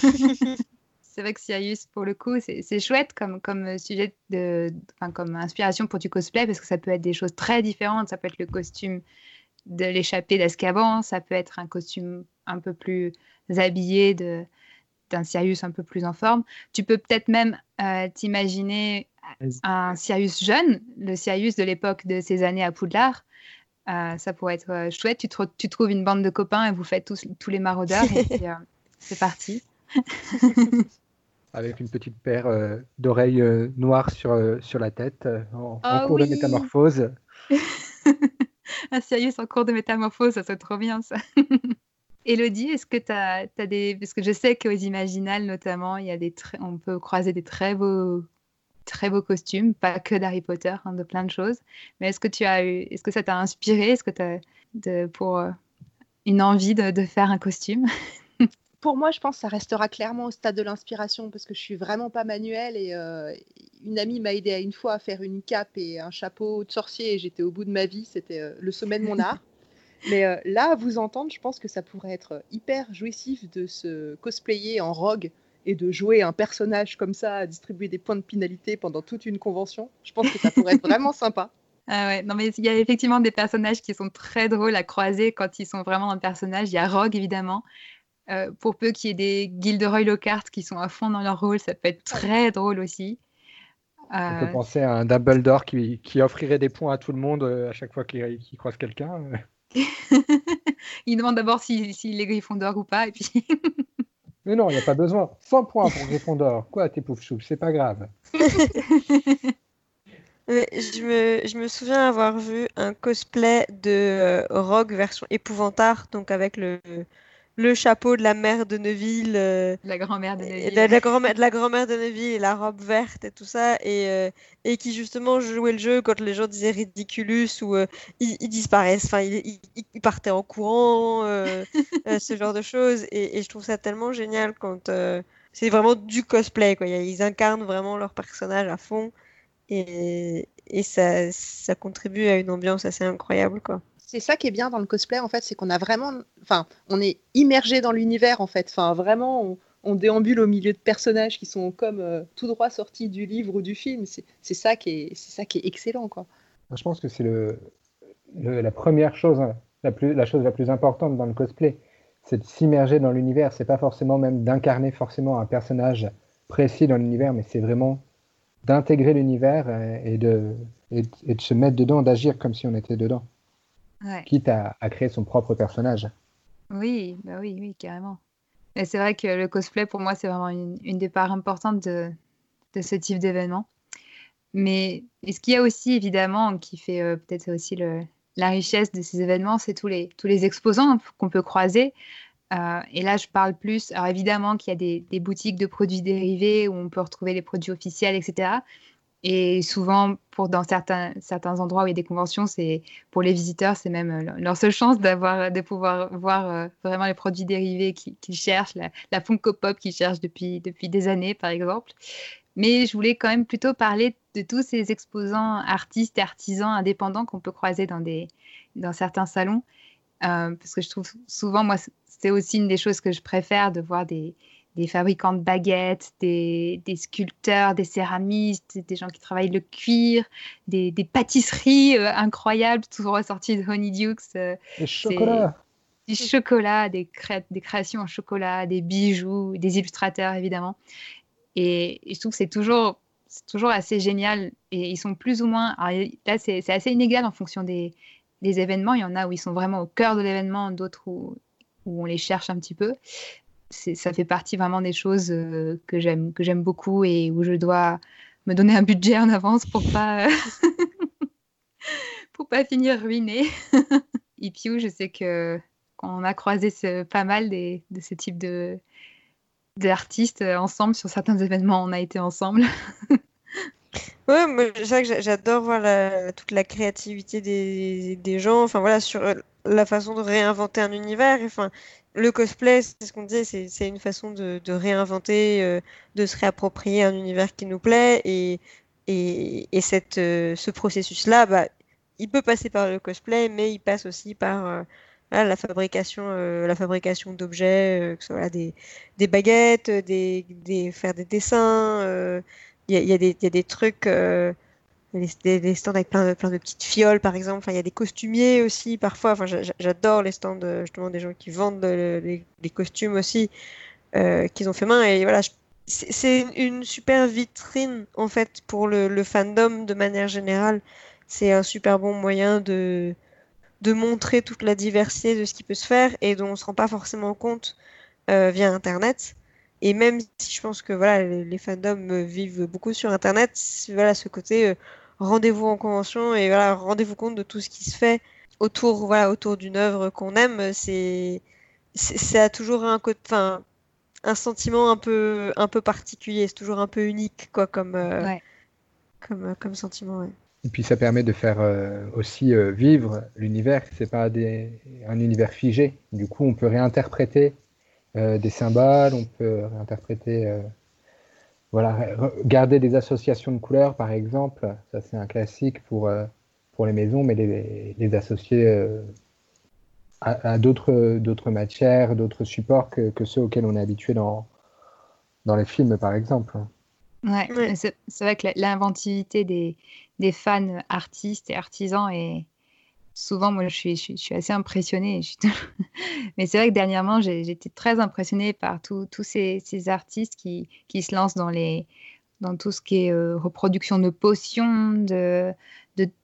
c'est vrai que Sirius, pour le coup, c'est chouette comme, comme sujet, de, comme inspiration pour du cosplay, parce que ça peut être des choses très différentes. Ça peut être le costume de l'échappée d'Azkaban, ça peut être un costume un peu plus habillé de d'un Sirius un peu plus en forme. Tu peux peut-être même euh, t'imaginer un Sirius jeune, le Sirius de l'époque de ces années à Poudlard, euh, ça pourrait être euh, chouette. Tu, tu, trouves une bande de copains et vous faites tous, tous les maraudeurs. et euh, c'est parti. Avec une petite paire d'oreilles noires sur, sur la tête en, oh cours de métamorphose. Un sérieux en cours de métamorphose, ça serait trop bien ça. Elodie, est-ce que tu as, as, des. Parce que je sais qu'aux Imaginales, notamment, il y a des on peut croiser des très beaux très beaux costumes, pas que d'Harry Potter, hein, de plein de choses. Mais est-ce que tu as eu, est-ce que ça t'a inspiré, est-ce que tu as de, pour euh, une envie de, de, faire un costume? Pour moi, je pense que ça restera clairement au stade de l'inspiration parce que je suis vraiment pas manuelle et euh, une amie m'a aidé à une fois à faire une cape et un chapeau de sorcier et j'étais au bout de ma vie, c'était euh, le sommet de mon art. Mais là, à vous entendre, je pense que ça pourrait être hyper jouissif de se cosplayer en rogue et de jouer un personnage comme ça, à distribuer des points de pénalité pendant toute une convention, je pense que ça pourrait être vraiment sympa. Ah ouais, non mais il y a effectivement des personnages qui sont très drôles à croiser quand ils sont vraiment dans le personnage. Il y a Rogue évidemment. Euh, pour peu qu'il y ait des Gilderoy Lockhart qui sont à fond dans leur rôle, ça peut être très drôle aussi. On peut euh, penser à un Dumbledore qui, qui offrirait des points à tout le monde euh, à chaque fois qu'il croise quelqu'un. il demande d'abord s'il si, si est Gryffondor ou pas, et puis... Mais non, il n'y a pas besoin. 100 points pour Gryffondor. Quoi, tes poufs c'est pas grave. je, me, je me souviens avoir vu un cosplay de Rogue version épouvantard, donc avec le, le chapeau de la mère de Neville. Euh, la grand-mère de Neville. La grand-mère de, Neville et la robe verte et tout ça. Et, euh, et qui justement jouait le jeu quand les gens disaient ridiculous ou euh, ils, disparaissent. Enfin, ils, partaient en courant, ce genre de choses. Et, et, je trouve ça tellement génial quand c'est vraiment du cosplay. Quoi. Ils incarnent vraiment leur personnage à fond. Et, et ça, ça contribue à une ambiance assez incroyable. quoi c'est ça qui est bien dans le cosplay, en fait, c'est qu'on a vraiment, enfin, on est immergé dans l'univers, en fait. Enfin, vraiment, on, déambule au milieu de personnages qui sont comme euh, tout droit sortis du livre ou du film. C'est ça qui est, c'est ça qui est excellent, quoi. Je pense que c'est le, la première chose, hein, la, plus, la chose la plus importante dans le cosplay, c'est de s'immerger dans l'univers. C'est pas forcément même d'incarner forcément un personnage précis dans l'univers, mais c'est vraiment d'intégrer l'univers et de, et de se mettre dedans, d'agir comme si on était dedans quitte à, créer son propre personnage. Oui, bah oui, oui, carrément. Et c'est vrai que le cosplay, pour moi, c'est vraiment une, des parts importantes de, ce type d'événement. Mais ce qu'il y a aussi, évidemment, qui fait euh, peut-être aussi le, la richesse de ces événements, c'est tous les, tous les exposants qu'on peut croiser. Euh, et là, je parle plus. Alors, évidemment, qu'il y a des, boutiques de produits dérivés où on peut retrouver les produits officiels, etc. Et souvent, dans certains, certains endroits où il y a des conventions, c'est pour les visiteurs, c'est même euh, leur seule chance d'avoir, de pouvoir voir euh, vraiment les produits dérivés qu'ils cherchent, la, la Funko Pop qu'ils cherchent depuis, depuis des années, par exemple. Mais je voulais quand même plutôt parler de tous ces exposants artistes artisans indépendants qu'on peut croiser dans, des, dans certains salons. Euh, parce que je trouve souvent, moi, c'est aussi une des choses que je préfère de voir des, des fabricants de baguettes, des, sculpteurs, des céramistes, des gens qui travaillent le cuir, des, pâtisseries euh, incroyables, toujours ressorties de Honeydukes. Euh, des chocolats. Du chocolat, des, des, créations en chocolat, des bijoux, des illustrateurs évidemment. Et, je trouve que c'est toujours, toujours assez génial. Et ils sont plus ou moins. là, c'est assez inégal en fonction des, des, événements. Il y en a où ils sont vraiment au cœur de l'événement, d'autres où, où on les cherche un petit peu ça fait partie vraiment des choses euh, que j'aime que j'aime beaucoup et où je dois me donner un budget en avance pour pas pour pas finir ruiné. et puis je sais que on a croisé pas mal de ce type d'artistes ensemble sur certains événements. On a été ensemble. Ouais, moi, j'adore voir toute la créativité des, gens, enfin voilà, sur euh, la façon de réinventer un univers. Enfin, le cosplay, c'est ce qu'on disait, c'est une façon de, réinventer, euh, de se réapproprier un univers qui nous plaît. Et, et, cette, euh, ce processus-là, bah, il peut passer par le cosplay, mais il passe aussi par la fabrication, fabrication d'objets, que ce soit des, des baguettes, des, des, faire des dessins. Il y, a des trucs des, des, stands avec plein de, petites fioles, par exemple. Enfin, il y a des costumiers aussi, parfois. Enfin, j'adore les stands, euh, justement, des gens qui vendent les, costumes aussi, euh, qu'ils ont fait main. Et voilà, c'est une super vitrine, en fait, pour le, le fandom de manière générale. C'est un super bon moyen de, de montrer toute la diversité de ce qui peut se faire et dont on ne se rend pas forcément compte euh, via Internet. Et même si je pense que voilà, les, fandoms vivent beaucoup sur Internet, voilà, ce côté rendez-vous en convention et voilà, rendez-vous compte de tout ce qui se fait autour, voilà, autour d'une œuvre qu'on aime. C'est, ça a toujours un enfin, un sentiment un peu, un peu particulier. C'est toujours un peu unique, quoi, comme, euh, comme, comme sentiment. Et puis ça permet de faire euh, aussi euh, vivre l'univers. C'est pas des, un univers figé. Du coup, on peut réinterpréter des symboles, on peut réinterpréter voilà, garder des associations de couleurs, par exemple, ça c'est un classique pour, euh, pour les maisons, mais les, les associer euh, à, d'autres matières, d'autres supports que, que, ceux auxquels on est habitué dans, dans les films, par exemple. Ouais, c'est vrai que l'inventivité des, des, fans artistes et artisans est souvent, moi, je suis, assez impressionnée. Mais c'est vrai que dernièrement, j'ai été très impressionnée par tous ces, artistes qui, qui, se lancent dans, tout ce qui est euh, reproduction de potions,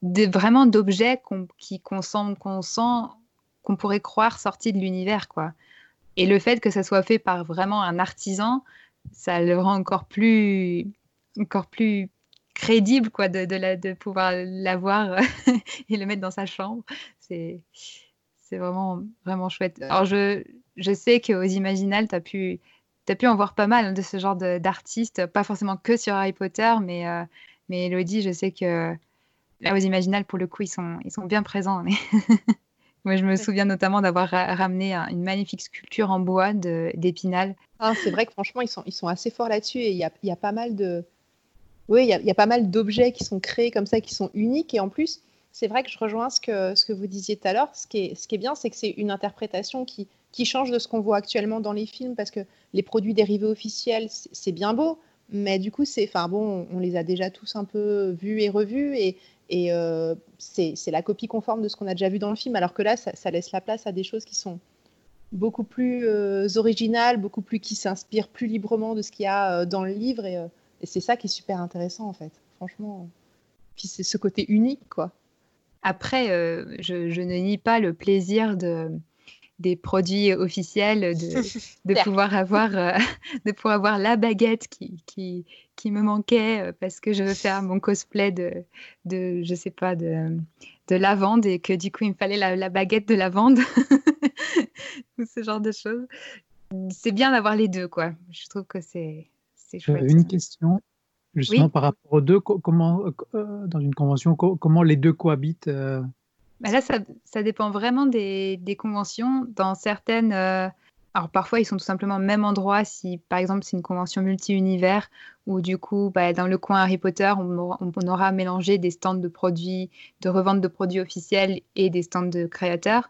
vraiment d'objets qu'on sent, qu'on sent, qu'on pourrait croire sortis de l'univers. Et le fait que ça soit fait par vraiment un artisan, ça le rend encore plus, encore plus crédible quoi, de, de, la, de pouvoir l'avoir et le mettre dans sa chambre. C'est, c'est vraiment, vraiment chouette. Alors, je, je sais qu'aux Imaginales, tu as pu, as pu en voir pas mal de ce genre d'artistes, pas forcément que sur Harry Potter, mais, euh, mais Elodie, je sais que là, aux Imaginales, pour le coup, ils sont, ils sont bien présents. Mais Moi, je me souviens notamment d'avoir ramené une magnifique sculpture en bois d'Épinal. Ah, c'est vrai que franchement, ils sont, ils sont assez forts là-dessus et il y a, y a, pas mal de, oui, il y, a pas mal d'objets qui sont créés comme ça, qui sont uniques. Et en plus, c'est vrai que je rejoins ce que, vous disiez tout à l'heure. Ce, qui est, bien, c'est que c'est une interprétation qui, change de ce qu'on voit actuellement dans les films, parce que les produits dérivés officiels, c'est bien beau, mais du coup, enfin bon, on les a déjà tous un peu vus et revus, et, euh, c'est la copie conforme de ce qu'on a déjà vu dans le film, alors que là, ça, laisse la place à des choses qui sont beaucoup plus euh, originales, beaucoup plus qui s'inspirent plus librement de ce qu'il y a euh, dans le livre, et c'est ça qui est super intéressant en fait, franchement. Puis c'est ce côté unique, quoi. Après, je, je, ne nie pas le plaisir de, des produits officiels, de, de pouvoir avoir, euh, de pouvoir avoir la baguette qui, qui, qui, me manquait euh, parce que je veux faire mon cosplay de, de je sais pas, de, de lavande et que du coup il me fallait la, baguette de lavande ou ce genre de choses. C'est bien d'avoir les deux, quoi. Je trouve que c'est chouette. Une question, justement par rapport aux deux, comment, euh, dans une convention, comment les deux cohabitent bah là, ça, ça, dépend vraiment des, des conventions. Dans certaines, euh, alors parfois ils sont tout simplement au même endroit. Si par exemple c'est une convention multi-univers, où du coup, bah, dans le coin Harry Potter, on aura, on aura, mélangé des stands de produits, de revente de produits officiels et des stands de créateurs.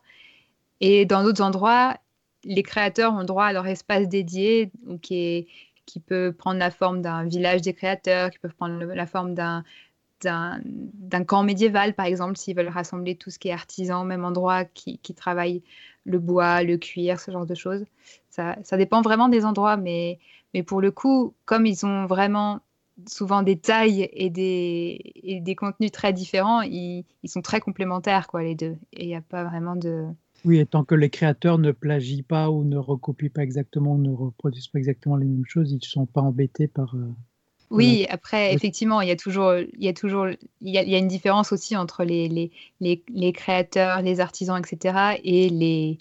Et dans d'autres endroits, les créateurs ont droit à leur espace dédié, qui, est, qui peut prendre la forme d'un village des créateurs, qui peut prendre la forme d'un d'un camp médiéval, par exemple, s'ils veulent rassembler tout ce qui est artisan au même endroit, qui, qui travaille le bois, le cuir, ce genre de choses. Ça, ça, dépend vraiment des endroits, mais, mais pour le coup, comme ils ont vraiment souvent des tailles et des, et des contenus très différents, ils, ils, sont très complémentaires, quoi, les deux. Et il n'y a pas vraiment de... Oui, et tant que les créateurs ne plagient pas ou ne recopient pas exactement, ne reproduisent pas exactement les mêmes choses, ils ne sont pas embêtés par... Euh, oui, après, effectivement, il y a toujours, il y a toujours, il y a, il y a une différence aussi entre les, les, les, les, créateurs, les artisans, etc., et les,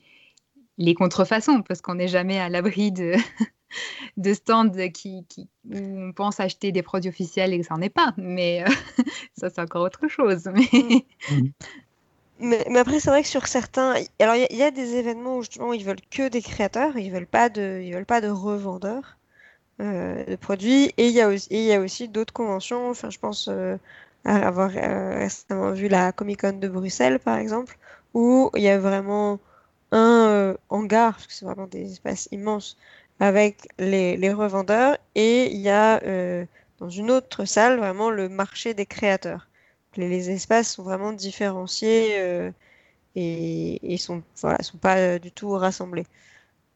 les contrefaçons, parce qu'on n'est jamais à l'abri de, de stands qui, qui, où on pense acheter des produits officiels et que ça n'en est pas. Mais euh, ça, c'est encore autre chose. Mais... Mm. Mais, après, c'est vrai que sur certains, alors il y, a des événements où justement ils veulent que des créateurs, ils veulent pas de, ils veulent pas de revendeurs euh, de produits. Et il y a aussi, d'autres conventions. Enfin, je pense euh, avoir euh, récemment vu la Comic Con de Bruxelles, par exemple, où il y a vraiment un hangar, parce que c'est vraiment des espaces immenses, avec les revendeurs, et il y a dans une autre salle vraiment le marché des créateurs. Les, les espaces sont vraiment différenciés et, et sont, voilà, sont pas du tout rassemblés.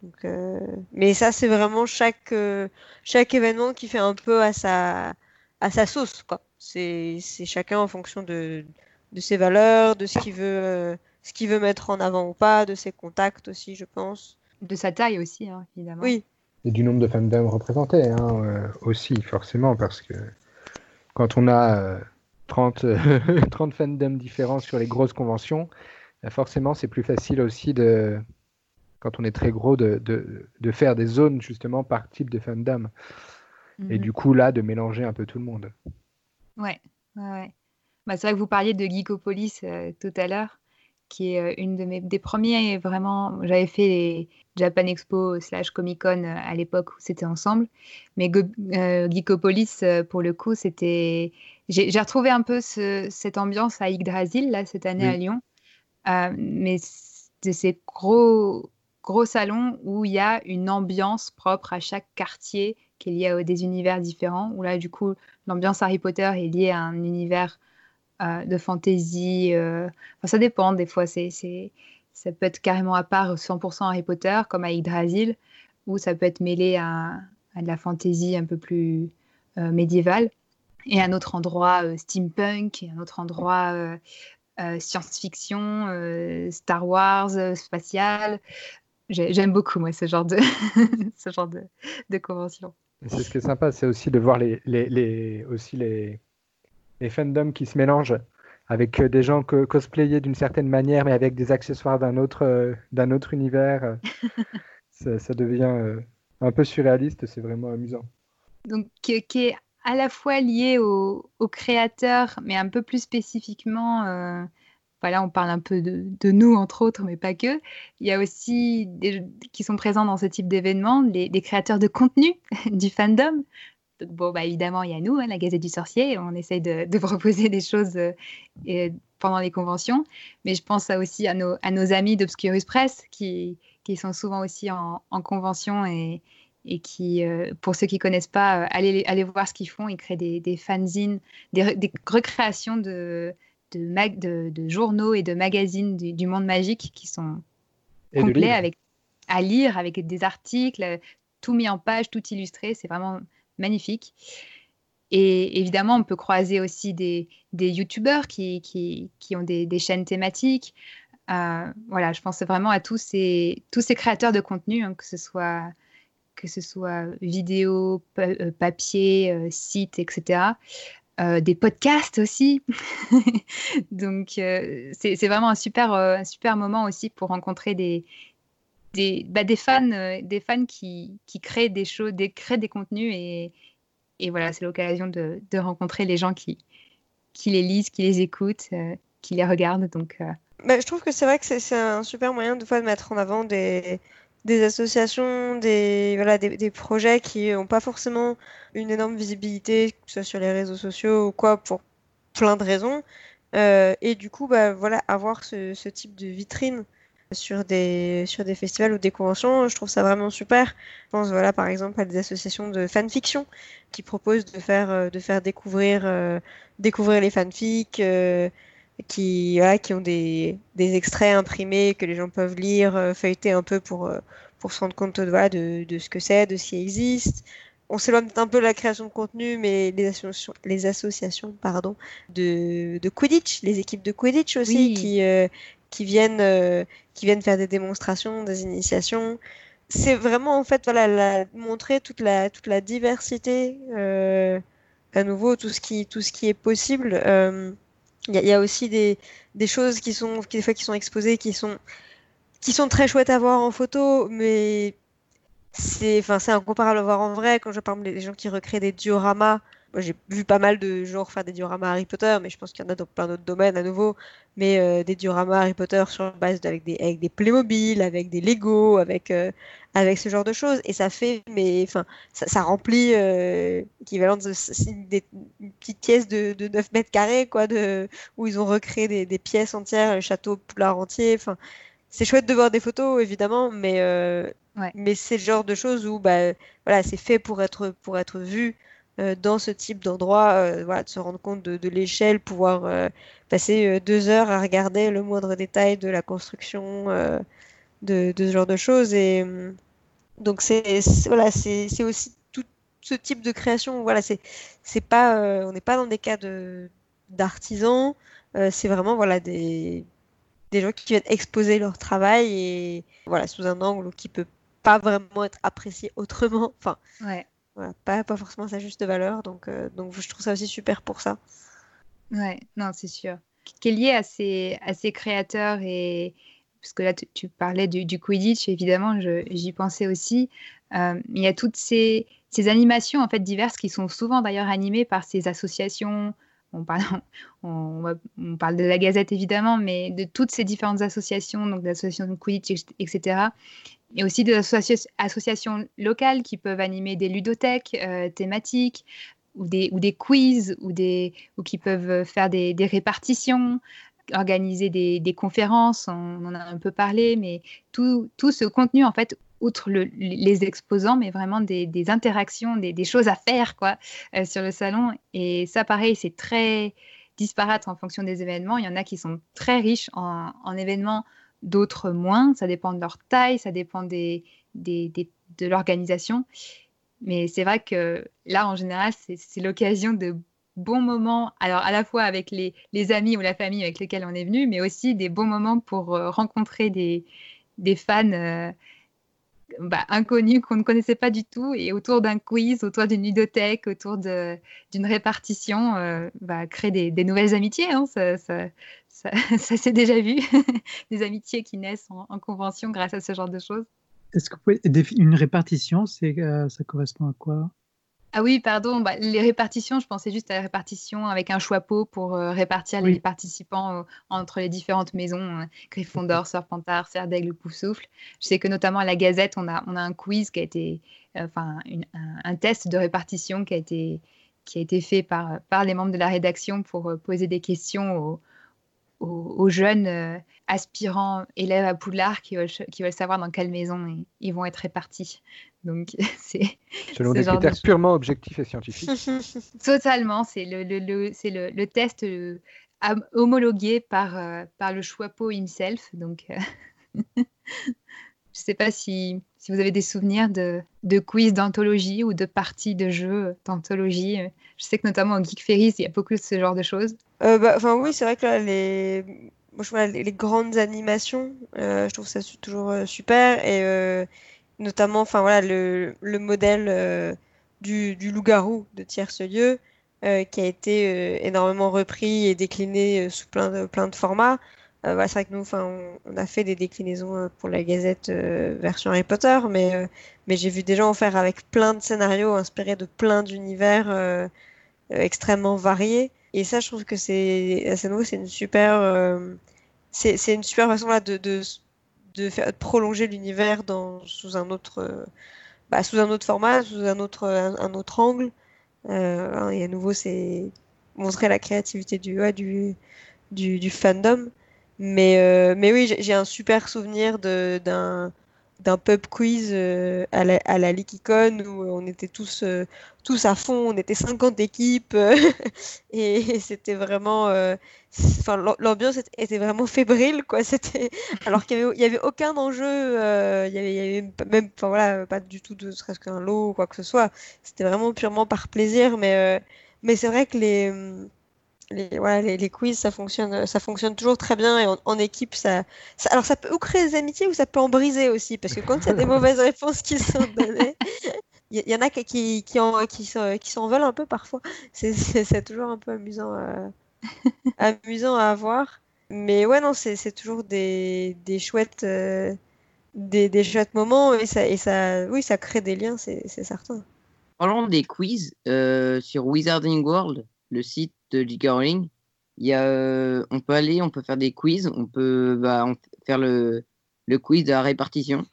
Donc, euh... Mais ça, c'est vraiment chaque, euh, chaque événement qui fait un peu à sa, à sa sauce. quoi. C'est chacun en fonction de, de ses valeurs, de ce qu'il veut, euh, ce qu'il veut mettre en avant ou pas, de ses contacts aussi, je pense. De sa taille aussi, hein, évidemment. Oui. Et du nombre de femmes représentées hein, euh, aussi, forcément, parce que quand on a 30, 30 fandoms différents sur les grosses conventions, bah, forcément, c'est plus facile aussi de quand on est très gros, de, de, de faire des zones justement par type de fandom. Et mhm. du coup, là, de mélanger un peu tout le monde. Ouais, ouais, ouais. Bah, c'est vrai que vous parliez de Geekopolis euh, tout à l'heure, qui est euh, une de mes, des premiers, vraiment, j'avais fait les Japan Expo slash Comic Con euh, à l'époque où c'était ensemble. Mais Geekopolis, pour le coup, c'était... J'ai retrouvé un peu ce, cette ambiance à Yggdrasil, là, cette année à Lyon. mais de ces gros gros salon où il y a une ambiance propre à chaque quartier qui est lié à des univers différents. Où là, du coup, l'ambiance Harry Potter est liée à un univers euh, de fantasy. Enfin, ça dépend, des fois, c'est, ça peut être carrément à part 100% Harry Potter, comme à Yggdrasil, ou ça peut être mêlé à, de la fantasy un peu plus médiévale. Et un autre endroit steampunk, et un autre endroit science-fiction, Star Wars, spatial. J'aime beaucoup, moi, ce genre de, ce genre de, convention. C'est ce qui est sympa, c'est aussi de voir aussi les, les fandoms qui se mélangent avec euh, des gens que, cosplayés d'une certaine manière, mais avec des accessoires d'un autre, euh, d'un autre univers. ça, ça, devient euh, un peu surréaliste, c'est vraiment amusant. Donc, qui, qui, est à la fois lié aux au créateurs, mais un peu plus spécifiquement voilà, on parle un peu de, nous, entre autres, mais pas que. Il y a aussi des qui sont présents dans ce type d'événement, des créateurs de contenu du fandom. Bon, bah, évidemment, il y a nous, hein, la Gazette du Sorcier, on essaye de, proposer des choses euh, pendant les conventions, mais je pense aussi à nos, à nos amis d'Obscurus Press qui, qui sont souvent aussi en, convention et, et qui, euh, pour ceux qui ne connaissent pas, euh, allez, allez voir ce qu'ils font. Ils créent des, des fanzines, des, des recréations de, de, de, journaux et de magazines du, monde magique qui sont complets avec, à lire avec des articles, tout mis en page, tout illustré. C'est vraiment magnifique. Et évidemment, on peut croiser aussi des, des youtubeurs qui, qui, qui, ont des, chaînes thématiques. Euh, voilà, je pense vraiment à tous ces, tous ces créateurs de contenu, hein, que ce soit que ce soit vidéo, euh, papier, euh, site, etc. Des podcasts aussi. Donc, c'est vraiment un super, un super moment aussi pour rencontrer des, des, bah, des fans, des fans qui, qui, créent des choses, des, créent des contenus. Et, et voilà, c'est l'occasion de, rencontrer les gens qui, qui les lisent, qui les écoutent, qui les regardent. Donc, bah, je trouve que c'est vrai que c'est un super moyen de, de mettre en avant des, des associations, des, voilà, des, projets qui n'ont pas forcément une énorme visibilité, que ce soit sur les réseaux sociaux ou quoi, pour plein de raisons. Euh, et du coup, bah, voilà, avoir ce, type de vitrine sur des, sur des festivals ou des conventions, je trouve ça vraiment super. Je pense voilà, par exemple à des associations de fanfiction qui proposent de faire, euh, de faire découvrir, euh, découvrir les fanfics. Euh, qui, voilà, qui ont des, des, extraits imprimés que les gens peuvent lire, euh, feuilleter un peu pour, euh, pour se rendre compte voilà, de, de ce que c'est, de ce qui existe. On s'éloigne un peu de la création de contenu, mais les associations, les associations pardon, de, de Quidditch, les équipes de Quidditch aussi, oui. qui, euh, qui, viennent, euh, qui viennent faire des démonstrations, des initiations. C'est vraiment en fait voilà, montrer toute la, toute la diversité, euh, à nouveau, tout ce qui, tout ce qui est possible. Euh, il y, a aussi des, des choses qui sont, des fois, qui sont exposées, qui sont, qui sont très chouettes à voir en photo, mais c'est, enfin, c'est incomparable à voir en vrai. Quand je parle des gens qui recréent des dioramas, moi j'ai vu pas mal de gens faire des dioramas Harry Potter, mais je pense qu'il y en a dans plein d'autres domaines à nouveau. Mais euh, des dioramas Harry Potter sur base avec des, avec des Playmobil, avec des Lego, avec, euh, avec ce genre de choses. Et ça fait, mais enfin, ça, ça, remplit euh, l'équivalent de des, une petite pièce de, de 9 mètres carrés, quoi, de, où ils ont recréé des, des pièces entières, le château Poulard entier. Enfin, c'est chouette de voir des photos, évidemment, mais, euh, ouais. mais c'est le genre de choses où bah, voilà, c'est fait pour être, pour être vu dans ce type d'endroit, euh, de se rendre compte de, de l'échelle, pouvoir euh, passer euh, deux heures à regarder le moindre détail de la construction, de, de, ce genre de choses. Et donc, c'est voilà, c'est aussi tout ce type de création. Voilà, c'est pas, on n'est pas dans des cas d'artisans, c'est vraiment voilà, des, des gens qui viennent exposer leur travail et voilà, sous un angle qui peut pas vraiment être apprécié autrement. Enfin, ouais pas, pas forcément sa juste valeur. Donc, euh, donc je trouve ça aussi super pour ça. Ouais, non, c'est sûr. Qui est lié à ces, à ces créateurs et parce que là tu, parlais du, Quidditch, évidemment, j'y pensais aussi. Euh, il y a toutes ces, ces, animations en fait diverses qui sont souvent d'ailleurs animées par ces associations. On parle, on, parle de la Gazette évidemment, mais de toutes ces différentes associations, donc l'association de Quidditch, etc et aussi des associ associations locales qui peuvent animer des ludothèques euh, thématiques ou des, ou des quiz ou, des, ou qui peuvent faire des, répartitions, organiser des, conférences, on, en a un peu parlé, mais tout, tout ce contenu, en fait, outre le, les exposants, mais vraiment des, interactions, des, choses à faire quoi, euh, sur le salon. Et ça, pareil, c'est très disparates en fonction des événements. Il y en a qui sont très riches en événements, d'autres moins. Ça dépend de leur taille, ça dépend de l'organisation. Mais c'est vrai que là, en général, c'est l'occasion de bons moments, alors à la fois avec les, amis ou la famille avec lesquels on est venu, mais aussi des bons moments pour euh, rencontrer des, fans euh, bah, inconnus qu'on ne connaissait pas du tout et autour d'un quiz, autour d'une ludothèque, autour d'une répartition, euh, bah, créer des, nouvelles amitiés. hein, ça, ça s'est déjà vu, des amitiés qui naissent en, en convention grâce à ce genre de choses. Est-ce que vous pouvez une répartition, c'est euh, ça correspond à quoi? Ah oui, pardon, bah, les répartitions, je pensais juste à la répartition avec un choix-pot pour euh, répartir Oui. les participants euh, entre les différentes maisons, euh, Gryffondor, Serpentard, Serdaigle, Poufsouffle. Je sais que notamment à la Gazette, on a, on a un quiz qui a été, enfin, une- un, un test de répartition qui a été, qui a été fait par, par les membres de la rédaction pour poser des questions aux, aux- aux jeunes euh, aspirants élèves à Poudlard qui veulent, qui veulent savoir dans quelle maison ils, ils vont être répartis. Donc, c'est Selon ce des de critères purement objectifs et scientifiques. Totalement, c'est le, le, le- c'est le, le test euh, homologué par, euh, par le Schwapo himself. Donc, euh, je ne sais pas si, si vous avez des souvenirs de, de quiz d'anthologie ou de parties de jeux d'anthologie. Je sais que notamment au Geek Ferries, il y a beaucoup de ce genre de choses. Euh, bah, oui, c'est vrai que les, les, grandes animations, euh, je trouve ça toujours euh, super et euh, notamment, enfin voilà, le, le modèle du, du loup-garou de Tierce-Lieu euh, qui a été énormément repris et décliné sous plein de, plein de formats. Euh, voilà, c'est vrai que nous, enfin, on, on a fait des déclinaisons euh, pour la Gazette euh, version Harry Potter, mais, euh, mais j'ai vu des gens en faire avec plein de scénarios inspirés de plein d'univers euh, euh, extrêmement variés. Et ça, je trouve que c'est assez nouveau, c'est une super, euh, c'est c'est une super façon là de, de, de faire de prolonger l'univers dans sous un autre, bah, sous un autre format, sous un autre, un, autre angle. Hein, et à nouveau, c'est montrer la créativité du, ouais, du, du, du fandom. Mais, euh, mais oui, j'ai un super souvenir d'un d'un pub quiz euh, à la, à la Leakycon où on était tous, euh, tous à fond, on était 50 équipes euh, et c'était vraiment, euh, enfin l'am- l'ambiance était vraiment fébrile quoi. C'était alors qu'il y avait, avait aucun enjeu, il y avait, avait même, enfin voilà, pas du tout de serait-ce qu'un lot ou quoi que ce soit. C'était vraiment purement par plaisir, mais mais c'est vrai que les les, voilà, les, les quiz, ça fonctionne, ça fonctionne toujours très bien et en, en équipe, ça, ça- alors ça peut ou créer des amitiés ou ça peut en briser aussi parce que quand il y a des mauvaises réponses qui sont données, il y, en a qui, qui, qui, en, qui, s'en- qui s'en veulent un peu parfois. C'est c'est- c'est toujours un peu amusant à, amusant à avoir. Mais ouais, non, c'est c'est toujours des, des chouettes, euh, des, des chouettes moments et ça, et ça, oui, ça crée des liens, c'est c'est certain. Parlons des quiz euh, sur Wizarding World, le site de. Rowling. Il y a, euh, on peut aller, on peut faire des quiz, on peut bah, on- faire le, le quiz de la répartition.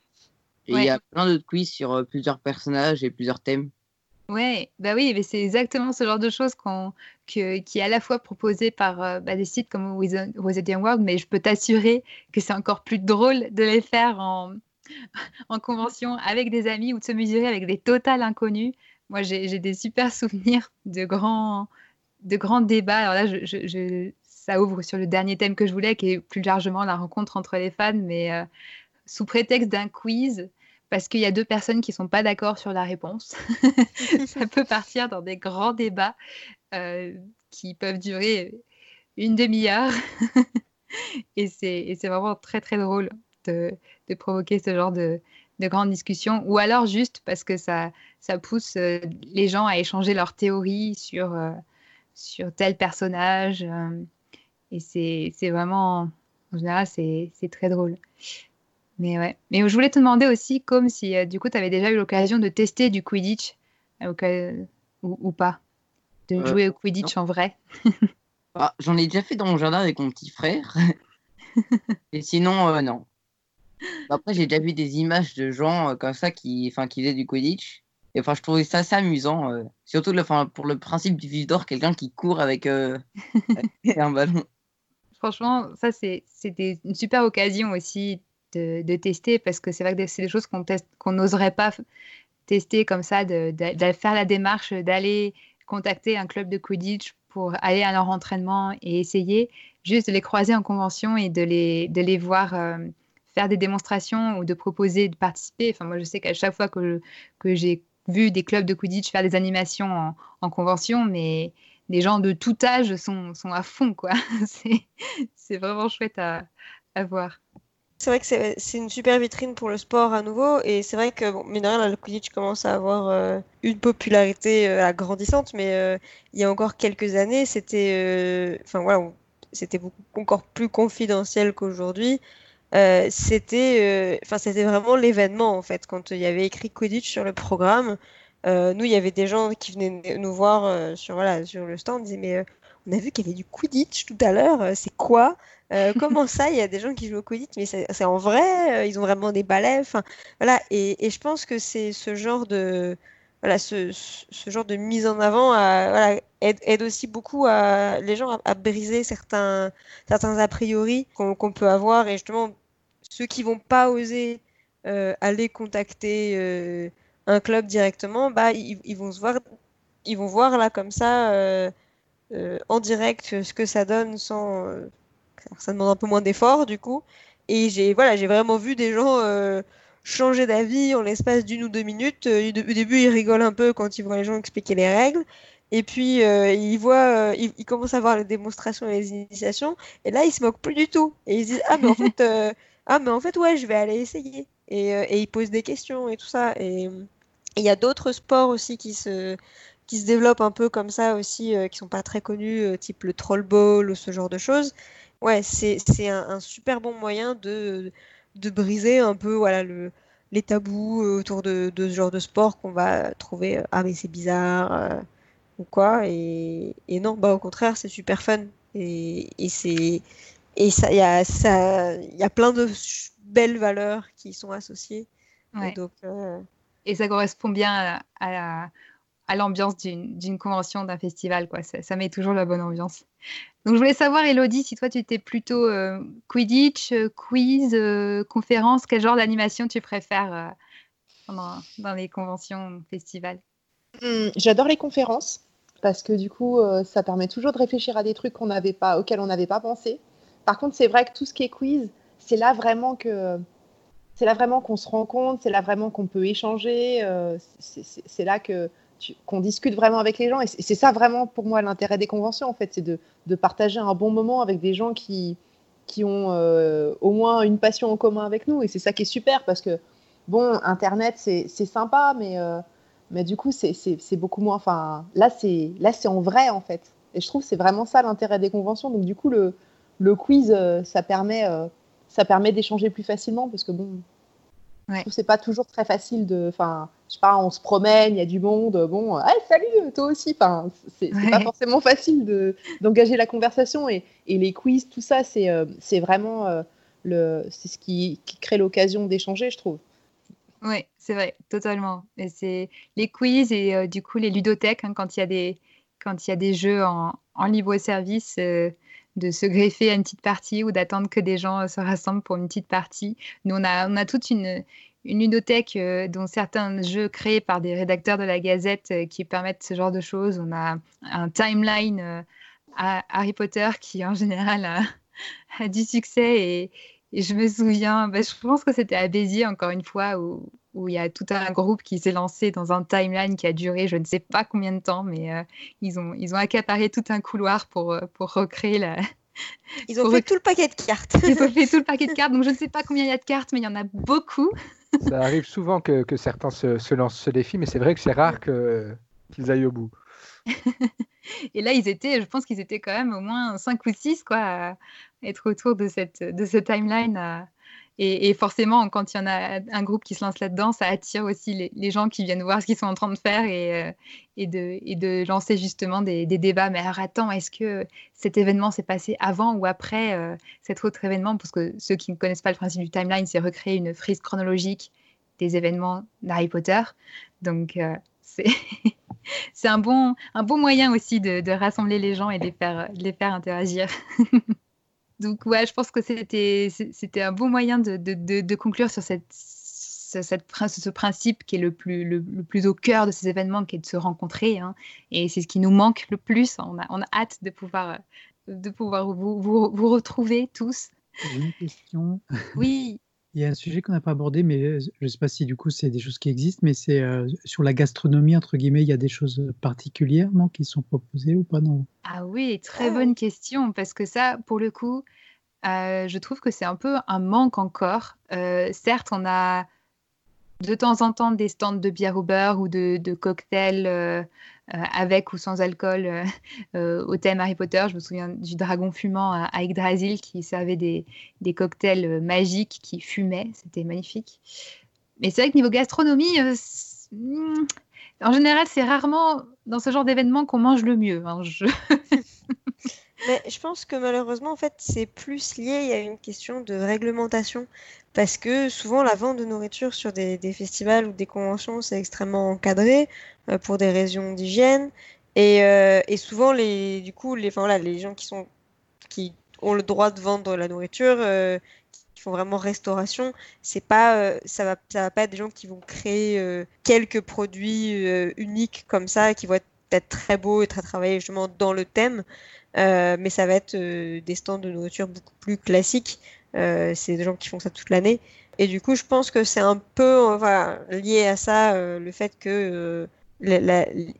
Et il y a plein d'autres quiz sur euh, plusieurs personnages et plusieurs thèmes. Ouais, bah oui, mais c'est exactement ce genre de choses qu'on, que- qui est à la fois proposé par euh, bah, des sites comme Wizard- Wizarding World, mais je peux t'assurer que c'est encore plus drôle de les faire en, en convention avec des amis ou de se mesurer avec des totales inconnus. Moi, j'ai des super souvenirs de grands, de grands débats. Alors là, ça ouvre sur le dernier thème que je voulais, qui est plus largement la rencontre entre les fans, mais euh, sous prétexte d'un quiz, parce qu'il y a deux personnes qui sont pas d'accord sur la réponse. ça peut partir dans des grands débats euh, qui peuvent durer une demi-heure. et c'est vraiment très très drôle de, provoquer ce genre de, de grandes discussions. Ou alors juste parce que ça, pousse euh, les gens à échanger leurs théories sur, sur tel personnage. euh, et c'est vraiment, en général, c'est très drôle. Mais ouais. Mais je voulais te demander aussi, comme si euh, du coup, tu avais déjà eu l'occasion de tester du Quidditch euh, ou, ou pas, de jouer au Quidditch en vrai. Ah, J'en ai déjà fait dans mon jardin avec mon petit frère. et sinon, non. Après, j'ai déjà vu des images de gens comme ça qui, qui faisaient du Quidditch. Et enfin, je trouvais ça assez amusant. euh, surtout le, enfin, pour le principe du vif d'or, quelqu'un qui court avec euh, un ballon. Franchement, ça, c'est une super occasion aussi de, de tester parce que c'est vrai que c'est des choses qu'on qu'on n'oserait pas tester comme ça, de, de- de faire la démarche d'aller contacter un club de Quidditch pour aller à leur entraînement et essayer juste de les croiser en convention et de les, de les voir euh, faire des démonstrations ou de proposer de participer. Enfin, moi, je sais qu'à chaque fois que, que j'ai vu des clubs de Quidditch faire des animations en, en convention, mais les gens de tout âge sont, sont à fond, quoi. c'est vraiment chouette à, à voir. C'est vrai que c'est une super vitrine pour le sport à nouveau. Et c'est vrai que, bon, mine de rien, le Quidditch commence à avoir euh, une popularité euh, agrandissante. Mais euh, il y a encore quelques années, c'était enfin voilà, c'était encore plus confidentiel qu'aujourd'hui. C'était enfin c'était vraiment l'événement en fait. Quand il y avait écrit Quidditch sur le programme, nous, il y avait des gens qui venaient nous voir sur, voilà, sur le stand. Disaient Mais on a vu qu'il y avait du Quidditch tout à l'heure. C'est quoi? Euh, comment ça, il y a des gens qui jouent au Quidditch, mais c'est en vrai, euh, ils ont vraiment des balais. Enfin, voilà. Et, et, je pense que c'est ce genre de voilà, ce, ce, genre de mise en avant aide, aide, aussi beaucoup à, les gens à, briser certains, certains a priori qu'on peut avoir. Et justement, ceux qui vont pas oser euh, aller contacter euh, un club directement, bah, ils, vont se voir, ils vont voir là comme ça euh, en direct ce que ça donne sans ça demande un peu moins d'effort du coup. Et j'ai voilà, j'ai vraiment vu des gens changer d'avis en l'espace d'une ou deux minutes. Euh, au début, ils rigolent un peu quand ils voient les gens expliquer les règles. Et puis, euh, ils voient, ils, commencent à voir les démonstrations et les initiations. Et là, ils se moquent plus du tout. Et ils disent, ah, mais en fait, ah, mais en fait, ouais, je vais aller essayer. Et, et ils posent des questions et tout ça. Et il y a d'autres sports aussi qui se, qui se développent un peu comme ça aussi, qui sont pas très connus, type le troll ball ou ce genre de choses ouais, c'est un, un, super bon moyen de, de briser un peu voilà, le, les tabous autour de, de, ce genre de sport qu'on va trouver euh, ah mais c'est bizarre euh, ou quoi. Et, et, non bah au contraire c'est super fun. Et, et c'est et ça il y a ça il y a plein de belles valeurs qui sont associées. Ouais. et, donc, euh... et ça correspond bien à, à la à l'ambiance d'une convention, d'un festival. Quoi. Ça, met toujours la bonne ambiance. Donc, je voulais savoir, Elodie, si toi, tu étais plutôt euh, Quidditch, euh, quiz, euh, conférence, quel genre d'animation tu préfères euh, dans, les conventions, festivals? Mmh, J'adore les conférences parce que du coup, ça permet toujours de réfléchir à des trucs qu'on pas, auxquels on n'avait pas pensé. Par contre, c'est vrai que tout ce qui est quiz, c'est là vraiment que c'est là vraiment qu'on se rend compte, c'est là vraiment qu'on peut échanger, c'est là que qu'on discute vraiment avec les gens. Et c'est ça vraiment pour moi l'intérêt des conventions, en fait, c'est de, de, partager un bon moment avec des gens qui, qui ont euh, au moins une passion en commun avec nous. Et c'est ça qui est super parce que, bon, Internet, c'est sympa, mais, euh, mais du coup, c'est beaucoup moins. Enfin, là, c'est en vrai, en fait. Et je trouve que c'est vraiment ça l'intérêt des conventions. Donc, du coup, le, le quiz, euh, ça permet, ça permet d'échanger plus facilement parce que, bon, Ouais. C'est pas toujours très facile de. Enfin, je sais pas, on se promène, il y a du monde. Bon, hey, salut, toi aussi. Enfin, c'est ouais. pas forcément facile de d'engager la conversation et, et, les quiz, tout ça, c'est euh, vraiment euh, le, c'est ce qui, qui crée l'occasion d'échanger, je trouve. Oui, c'est vrai, totalement. Et c'est les quiz et euh, du coup les ludothèques hein, quand il y a des quand il y a des jeux en, en libre service de se greffer à une petite partie ou d'attendre que des gens se rassemblent pour une petite partie. Nous, on a, on a toute une, une ludothèque euh, dont certains jeux créés par des rédacteurs de la Gazette euh, qui permettent ce genre de choses. On a un timeline euh, à Harry Potter qui, en général, a, du succès. Et, je me souviens, bah, je pense que c'était à Béziers, encore une fois, où, où il y a tout un groupe qui s'est lancé dans un timeline qui a duré je ne sais pas combien de temps, mais ils, ont, ils ont accaparé tout un couloir pour, pour recréer la. Ils ont fait tout le paquet de cartes. ils ont fait tout le paquet de cartes, donc je ne sais pas combien il y a de cartes, mais il y en a beaucoup. Ça arrive souvent que, que certains se, se, lancent ce défi, mais c'est vrai que c'est rare qu'ils aillent au bout. Et là, ils étaient, je pense qu'ils étaient quand même au moins 5 ou 6 quoi, à être autour de, cette, de ce timeline à, et, forcément, quand il y en a un groupe qui se lance là-dedans, ça attire aussi les, gens qui viennent voir ce qu'ils sont en train de faire et, euh, de, lancer justement des, débats. Mais alors attends, est-ce que cet événement s'est passé avant ou après euh, cet autre événement? Parce que ceux qui ne connaissent pas le principe du timeline, c'est recréer une frise chronologique des événements d'Harry Potter. Donc euh, c'est un bon, moyen aussi de, rassembler les gens et de les faire interagir. Donc ouais, je pense que c'était c'était un bon moyen de, de, de, de conclure sur cette ce, cette, ce principe qui est le plus, le, plus au cœur de ces événements, qui est de se rencontrer. Hein. et c'est ce qui nous manque le plus. On a, on a hâte de pouvoir, de pouvoir vous, vous, vous retrouver tous. J'ai une question. Oui. Il y a un sujet qu'on n'a pas abordé, mais euh, je ne sais pas si du coup c'est des choses qui existent, mais c'est euh, sur la gastronomie, entre guillemets, il y a des choses particulières non, qui sont proposées ou pas non Ah oui, très bonne question, parce que ça, pour le coup, euh, je trouve que c'est un peu un manque encore. certes, on a de temps en temps des stands de bière au beurre ou de, cocktails euh, avec ou sans alcool euh, euh, au thème Harry Potter. Je me souviens du dragon fumant à, Yggdrasil qui servait des, cocktails magiques qui fumaient. C'était magnifique. Mais c'est vrai que niveau gastronomie, hmm, en général, c'est rarement dans ce genre d'événement qu'on mange le mieux. Hein. Mais je pense que malheureusement, en fait, c'est plus lié à une question de réglementation. Parce que souvent, la vente de nourriture sur des, festivals ou des conventions, c'est extrêmement encadré euh, pour des raisons d'hygiène. Et, euh, et, souvent, les, du coup, les, voilà, les gens qui, sont, qui ont le droit de vendre la nourriture, euh, qui font vraiment restauration, c'est pas, ça, va, ça va pas être des gens qui vont créer quelques produits uniques comme ça, qui vont être peut-être très beaux et très travaillés justement dans le thème. Euh, mais ça va être euh, des stands de nourriture beaucoup plus classiques. Euh, c'est des gens qui font ça toute l'année. Et du coup, je pense que c'est un peu lié à ça, le fait que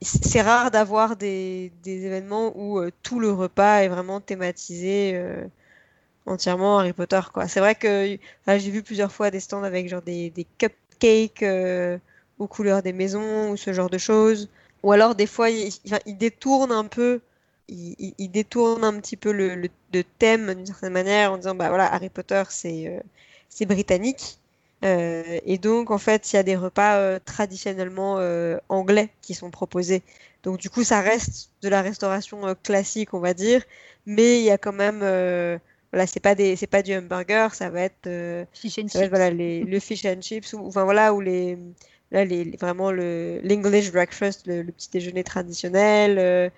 c'est rare d'avoir des, événements où tout le repas est vraiment thématisé entièrement Harry Potter. C'est vrai que j'ai vu plusieurs fois des stands avec genre des cupcakes aux couleurs des maisons ou ce genre de choses. Ou alors des fois, ils, ils détournent un peu il, détourne un petit peu le, thème d'une certaine manière en disant bah voilà Harry Potter c'est euh, c'est britannique. Euh, et donc en fait il y a des repas euh, traditionnellement anglais qui sont proposés. Donc du coup ça reste de la restauration classique on va dire. Mais il y a quand même voilà c'est pas des c'est pas du hamburger ça va être, fish and chips. voilà les, le fish and chips ou enfin voilà ou les là les, vraiment le l'English breakfast le, le, petit déjeuner traditionnel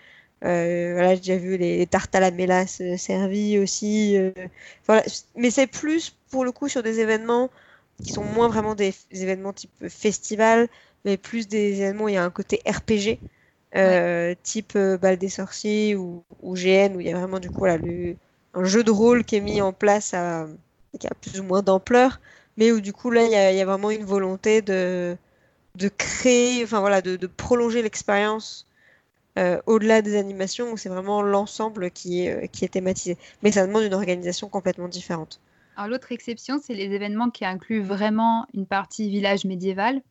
euh, voilà, j'ai déjà vu les, tartes à la mélasse euh, servies aussi. Euh, voilà. Mais c'est plus pour le coup sur des événements qui sont moins vraiment des, événements type festival, mais plus des événements où il y a un côté RPG, type Bal des sorciers ou, ou, GN, où il y a vraiment du coup voilà, le, un jeu de rôle qui est mis en place à, qui a plus ou moins d'ampleur, mais où du coup là il y a, vraiment une volonté de, de créer, enfin voilà, de, prolonger l'expérience euh, au-delà des animations, où c'est vraiment l'ensemble qui est, euh, qui est thématisé. Mais ça demande une organisation complètement différente. Alors l'autre exception, c'est les événements qui incluent vraiment une partie village médiéval.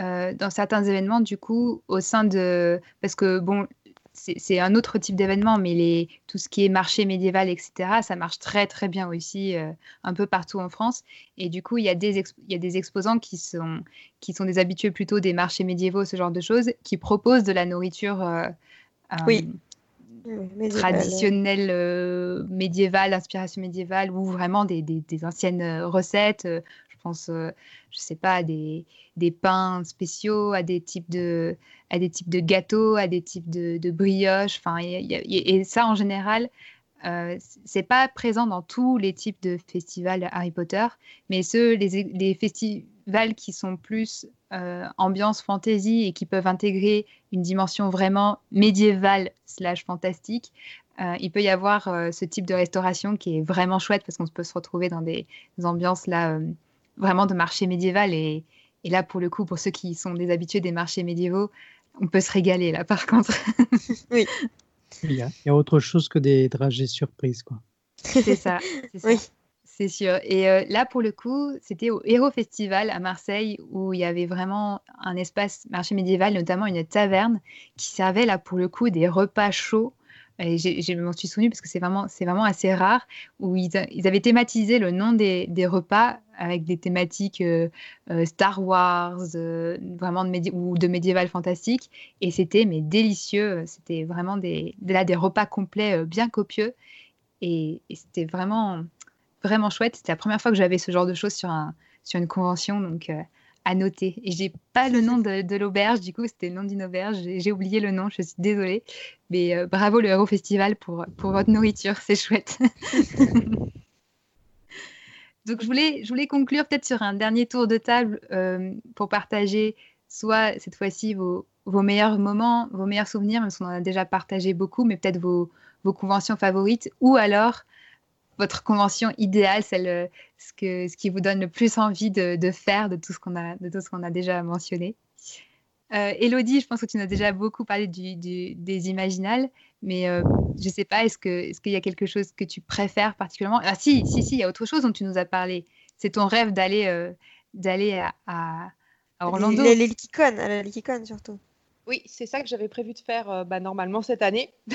Euh, dans certains événements, du coup, au sein de... Parce que, bon, c'est un autre type d'événement, mais les, tout ce qui est marché médiéval, etc., ça marche très très bien aussi euh, un peu partout en France. Et du coup, il y a des, il y a des exposants qui sont, qui sont des habitués plutôt des marchés médiévaux, ce genre de choses, qui proposent de la nourriture euh, oui. traditionnelle, euh, médiévale, inspiration médiévale, ou vraiment des, des, des anciennes recettes pense, euh, je sais pas, à des, des, pains spéciaux, à des types de, à des types de gâteaux, à des types de, de brioches. Enfin, et, ça, en général, euh, c'est pas présent dans tous les types de festivals Harry Potter, mais ceux, les, festivals qui sont plus euh, ambiance fantasy et qui peuvent intégrer une dimension vraiment médiévale slash fantastique, euh, il peut y avoir ce type de restauration qui est vraiment chouette parce qu'on peut se retrouver dans des ambiances là vraiment de marché médiéval. Et, et, là, pour le coup, pour ceux qui sont des habitués des marchés médiévaux, on peut se régaler là, par contre. oui. Il y, a, il y, a, autre chose que des dragées surprises, quoi. C'est ça, c'est oui. C'est sûr. Et euh, là, pour le coup, c'était au Héros Festival à Marseille où il y avait vraiment un espace marché médiéval, notamment une taverne qui servait là pour le coup des repas chauds et je m'en suis souvenu parce que c'est vraiment, vraiment assez rare, où ils, ils, avaient thématisé le nom des, des repas avec des thématiques euh, euh, Star Wars, euh, vraiment de ou de médiéval fantastique, et c'était mais délicieux, c'était vraiment des, là, des repas complets bien copieux, et, et c'était vraiment, vraiment chouette, c'était la première fois que j'avais ce genre de choses sur, un, sur une convention, donc à noter. Et j'ai pas le nom de, l'auberge, du coup, c'était le nom d'une auberge. J'ai oublié le nom, je suis désolée. Mais euh, bravo le Hero Festival pour, pour votre nourriture, c'est chouette. Donc, je voulais, je voulais conclure peut-être sur un dernier tour de table pour partager soit cette fois-ci vos, vos, meilleurs moments, vos meilleurs souvenirs, même si on en a déjà partagé beaucoup, mais peut-être vos, vos conventions favorites, ou alors votre convention idéale, celle, ce, que, ce qui vous donne le plus envie de, de faire de tout ce qu'on a, de tout ce qu'on a déjà mentionné. Euh, Elodie, je pense que tu nous as déjà beaucoup parlé du, du, des imaginales, mais euh, je ne sais pas, est-ce qu'il est y a quelque chose que tu préfères particulièrement? Ah si, si, si, il y a autre chose dont tu nous as parlé. C'est ton rêve d'aller euh, d'aller à, à, Orlando. Les, les, les Likicon, surtout. Oui, c'est ça que j'avais prévu de faire euh, bah, normalement cette année.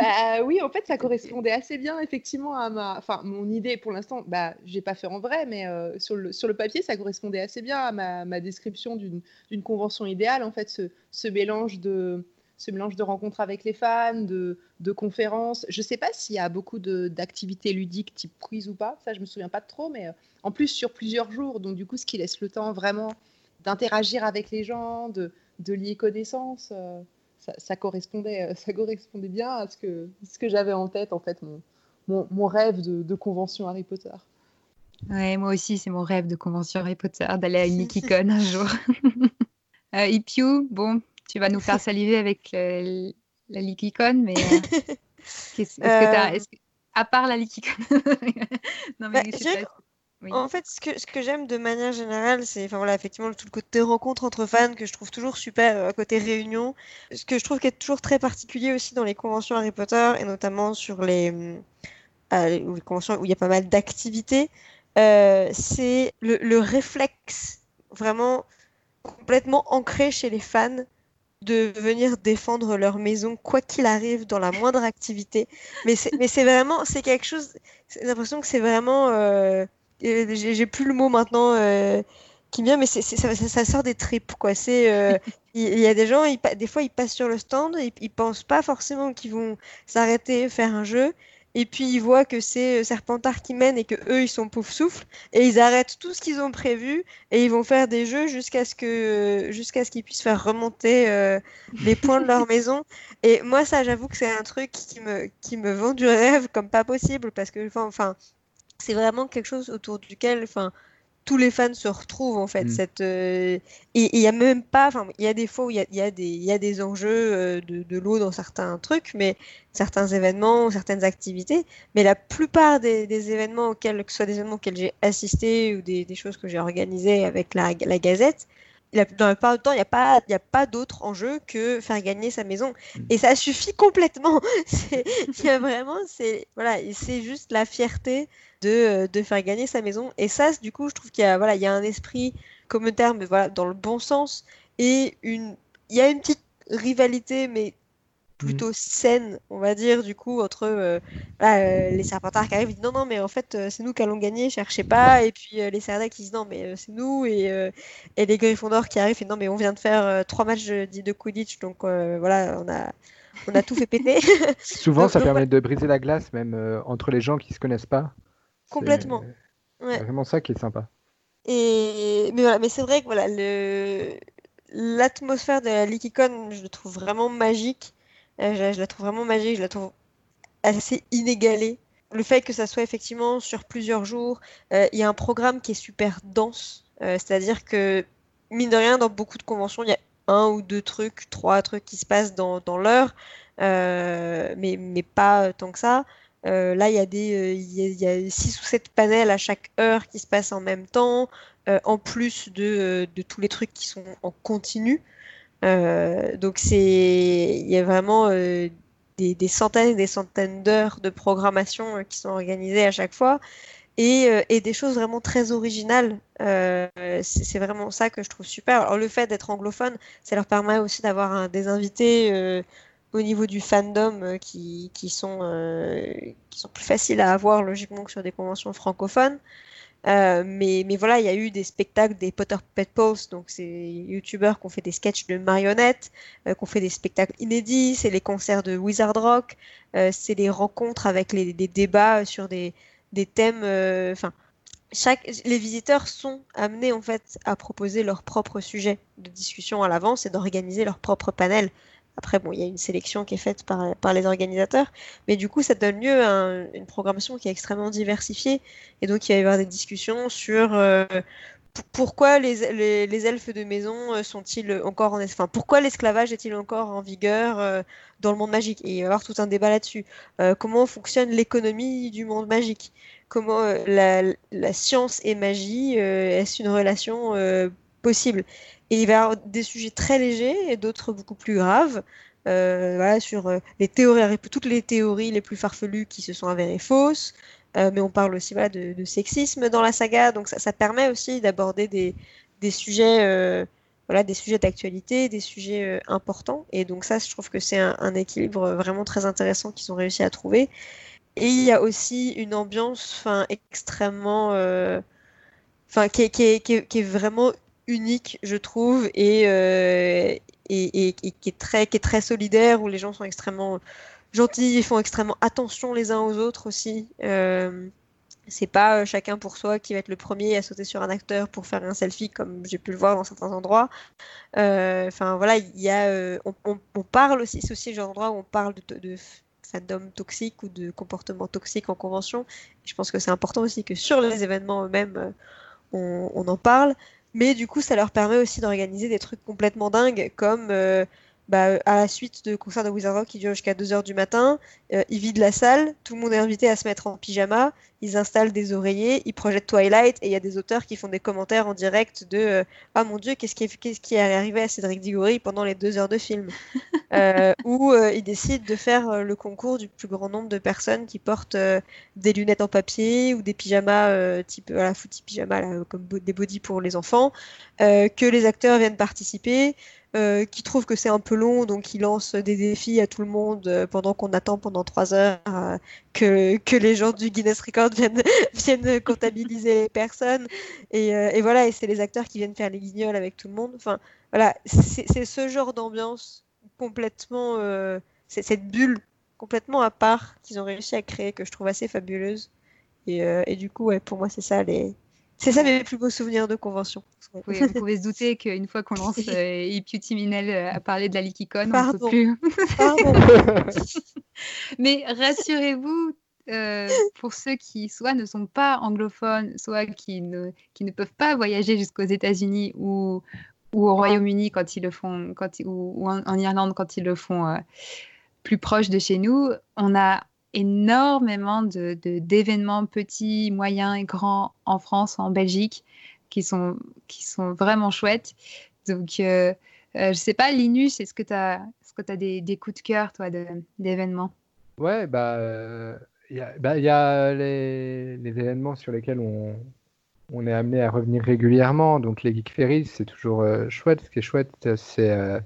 Bah oui, en fait, ça correspondait assez bien effectivement à ma, enfin mon idée pour l'instant. Bah, j'ai pas fait en vrai, mais euh, sur le sur le papier, ça correspondait assez bien à ma, ma description d'une convention idéale. En fait, ce, ce mélange de ce mélange de rencontres avec les fans, de, de conférences. Je sais pas s'il y a beaucoup d'activités ludiques type quiz ou pas. Ça, je me souviens pas de trop, mais euh, en plus sur plusieurs jours, donc du coup, ce qui laisse le temps vraiment d'interagir avec les gens, de, de lier connaissances. Euh, ça, correspondait, euh, ça correspondait bien à ce que, ce que j'avais en tête, en fait, mon, mon, mon rêve de, de, convention Harry Potter. Ouais, moi aussi, c'est mon rêve de convention Harry Potter, d'aller à une Nikikon un jour. euh, Ipiu, bon, tu vas nous faire saliver avec le, la Likikon, mais euh, est-ce que, est que à part la Likikon non, mais bah, je En fait, ce que, ce que j'aime de manière générale, c'est enfin, voilà, effectivement tout le côté rencontre entre fans que je trouve toujours super, euh, côté réunion. Ce que je trouve qui est toujours très particulier aussi dans les conventions Harry Potter, et notamment sur les, euh, les conventions où il y a pas mal d'activités, euh, c'est le, le, réflexe vraiment complètement ancré chez les fans de venir défendre leur maison quoi qu'il arrive dans la moindre activité. Mais c'est vraiment, c'est quelque chose, j'ai l'impression que c'est vraiment euh, j'ai plus le mot maintenant euh, qui vient, mais c'est ça, ça, sort des tripes, quoi. C'est euh, il y, a des gens, ils, des fois, ils passent sur le stand, ils, ils pensent pas forcément qu'ils vont s'arrêter, faire un jeu, et puis ils voient que c'est euh, Serpentard qui mène et que eux ils sont pouf souffle, et ils arrêtent tout ce qu'ils ont prévu et ils vont faire des jeux jusqu'à ce que jusqu'à ce qu'ils puissent faire remonter euh, les points de leur maison. Et moi, ça, j'avoue que c'est un truc qui me qui me vend du rêve comme pas possible parce que enfin c'est vraiment quelque chose autour duquel, enfin, tous les fans se retrouvent en fait. Mm. Cette, euh, et il y a même pas, enfin, il y a des fois où il y, y a, des, y a des enjeux euh, de, de l'eau dans certains trucs, mais certains événements, certaines activités. Mais la plupart des, des événements auxquels, que ce soit des événements auxquels j'ai assisté ou des, des choses que j'ai organisées avec la, la Gazette, la, dans la plupart du temps, il n'y a pas, y a pas d'autre enjeu que faire gagner sa maison. Mm. Et ça suffit complètement. Il y a vraiment, c'est voilà, c'est juste la fierté de, euh, de, faire gagner sa maison. Et ça, du coup, je trouve qu'il y a, voilà, il y a un esprit communautaire, mais voilà, dans le bon sens. Et une, il y a une petite rivalité, mais plutôt mmh. saine, on va dire, du coup, entre euh, euh, les Serpentards qui arrivent, ils disent non, non, mais en fait, euh, c'est nous qui allons gagner, cherchez pas. Et puis les Serda qui disent non, mais c'est nous. Et, et les Gryffondors qui arrivent, et non, mais on vient de faire trois matchs de, de Quidditch, donc voilà, on a, on a tout fait péter. Souvent, donc, ça donc, permet ouais. de briser la glace, même entre les gens qui se connaissent pas. Complètement. C'est ouais. vraiment ça qui est sympa. Et mais voilà, mais c'est vrai que voilà le l'atmosphère de la Likicon, je le trouve vraiment magique. Euh, je, je, la trouve vraiment magique, je la trouve assez inégalée. Le fait que ça soit effectivement sur plusieurs jours, euh, il y a un programme qui est super dense, euh, c'est-à-dire que mine de rien, dans beaucoup de conventions, il y a un ou deux trucs, trois trucs qui se passent dans, dans l'heure, mais, mais pas tant que ça. Euh, là, il y, a des, a six ou sept panels à chaque heure qui se passent en même temps, euh, en plus de, tous les trucs qui sont en continu. Euh, donc, il y a vraiment des, centaines et des centaines d'heures de programmation qui sont organisées à chaque fois. Et, et des choses vraiment très originales. c'est vraiment ça que je trouve super. Alors, le fait d'être anglophone, ça leur permet aussi d'avoir des invités au niveau du fandom euh, qui, qui, sont, euh, qui sont plus faciles à avoir logiquement que sur des conventions francophones. Euh, mais, mais voilà, il y a eu des spectacles des Potter Pet Post, donc c'est youtubeurs qui ont fait des sketchs de marionnettes, euh, qui ont fait des spectacles inédits, c'est les concerts de Wizard Rock, euh, c'est les rencontres avec les, les, débats sur des, des thèmes. Euh, enfin, chaque, les visiteurs sont amenés en fait à proposer leur propre sujet de discussion à l'avance et d'organiser leur propre panel Après, bon, il y a une sélection qui est faite par, les organisateurs, mais du coup, ça donne lieu à une programmation qui est extrêmement diversifiée. Et donc, il va y avoir des discussions sur euh, pourquoi les, les, elfes de maison euh, sont-ils encore en enfin pourquoi l'esclavage est-il encore en vigueur euh, dans le monde magique? Et il va y avoir tout un débat là-dessus. Comment fonctionne l'économie du monde magique? Comment la, la, science et magie est-ce une relation possible? Et il va y avoir des sujets très légers et d'autres beaucoup plus graves. Euh, sur euh, les théories, toutes les théories les plus farfelues qui se sont avérées fausses. Euh, mais on parle aussi de, sexisme dans la saga, donc ça, permet aussi d'aborder des, des, sujets, voilà, des sujets d'actualité, des sujets importants. Et donc ça, je trouve que c'est un, équilibre vraiment très intéressant qu'ils ont réussi à trouver. Et il y a aussi une ambiance, extrêmement, enfin, qui, qui, qui, qui, est vraiment unique, je trouve, et, euh, qui, est très, solidaire, où les gens sont extrêmement gentils, ils font extrêmement attention les uns aux autres aussi. Euh, c'est pas euh, chacun pour soi qui va être le premier à sauter sur un acteur pour faire un selfie, comme j'ai pu le voir dans certains endroits. Enfin voilà, on, parle aussi, c'est aussi le genre d'endroit où on parle de, de fandom toxique ou de comportement toxique en convention. Je pense que c'est important aussi que sur les événements eux-mêmes, on, en parle. Mais du coup, ça leur permet aussi d'organiser des trucs complètement dingues, comme euh, bah, à la suite de concert de Wizard Rock qui dure jusqu'à 2h du matin, euh, ils vident la salle, tout le monde est invité à se mettre en pyjama, ils installent des oreillers, ils projettent Twilight, et il y a des auteurs qui font des commentaires en direct de euh, Ah mon dieu, qu'est-ce qui, est, qu'est-ce qui est arrivé à Cédric Diggory pendant les deux heures de film? Euh, Ou ils décident de faire le concours du plus grand nombre de personnes qui portent des lunettes en papier ou des pyjamas type voilà, footy pyjama, comme des body pour les enfants, que les acteurs viennent participer. Euh, qui trouve que c'est un peu long, donc il lance des défis à tout le monde euh, pendant qu'on attend pendant trois heures euh, que, les gens du Guinness Record viennent, viennent comptabiliser les personnes. Et, et voilà, et c'est les acteurs qui viennent faire les guignols avec tout le monde. Enfin, voilà, c'est ce genre d'ambiance complètement, c'est cette bulle complètement à part qu'ils ont réussi à créer que je trouve assez fabuleuse. Et, et du coup, ouais, pour moi, c'est ça les, c'est ça mes plus beaux souvenirs de convention. Vous pouvez, se douter qu'une fois qu'on lance euh, Minel euh, à parler de la Likicon, on ne peut plus. Mais rassurez-vous, euh, pour ceux qui soit ne sont pas anglophones, soit qui ne, qui ne peuvent pas voyager jusqu'aux États-Unis ou, ou au Royaume-Uni quand ils le font, quand, ou, en, Irlande quand ils le font euh, plus proche de chez nous, on a énormément de, d'événements petits, moyens et grands en France, en Belgique, qui sont, qui sont vraiment chouettes. Donc, euh, euh, je sais pas, Linus, est-ce que tu as, as des, des, coups de cœur, toi, d'événements? Ouais, bah, euh, il y a, bah, y a les, les, événements sur lesquels on, on est amené à revenir régulièrement. Donc, les Geek Ferries, c'est toujours chouette. Ce qui est chouette, c'est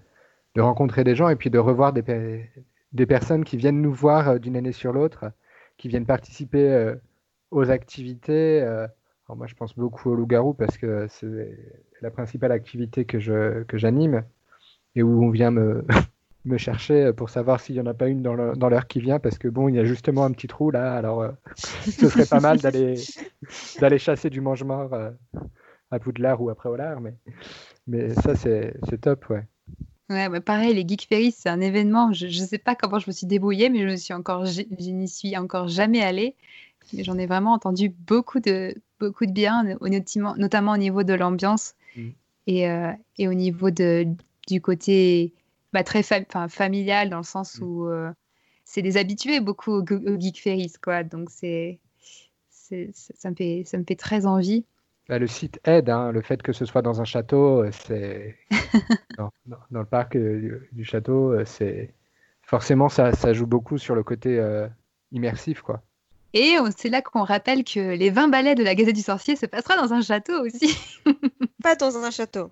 de rencontrer des gens et puis de revoir des, des personnes qui viennent nous voir euh, d'une année sur l'autre, qui viennent participer euh, aux activités. Euh, alors moi, je pense beaucoup au loup-garou parce que c'est la principale activité que je que j'anime et où on vient me, me chercher pour savoir s'il n'y en a pas une dans l'heure qui vient parce que bon, il y a justement un petit trou là. Alors, ce serait pas mal d'aller chasser du mange-mort à Poudlard ou à Préolard, mais mais ça c'est top, ouais. Ouais, bah, pareil, les Geek Ferries, c'est un événement. Je ne sais pas comment je me suis débrouillée, mais je suis encore, je, n'y suis encore jamais allée. Mais j'en ai vraiment entendu beaucoup de, beaucoup de bien, notamment, notamment au niveau de l'ambiance mmh. et, euh, et, au niveau de, du côté bah, très familial, dans le sens mmh. où euh, c'est des habitués beaucoup aux, Geek Ferries, quoi. Donc c'est, ça, me fait, ça me fait très envie. Bah, le site aide, hein. le fait que ce soit dans un château, euh, c'est dans, le parc euh, du château, euh, c'est forcément ça, ça, joue beaucoup sur le côté immersif, quoi. Et c'est là qu'on rappelle que les 20 ballets de la Gazette du Sorcier se passera dans un château aussi. Pas dans un château.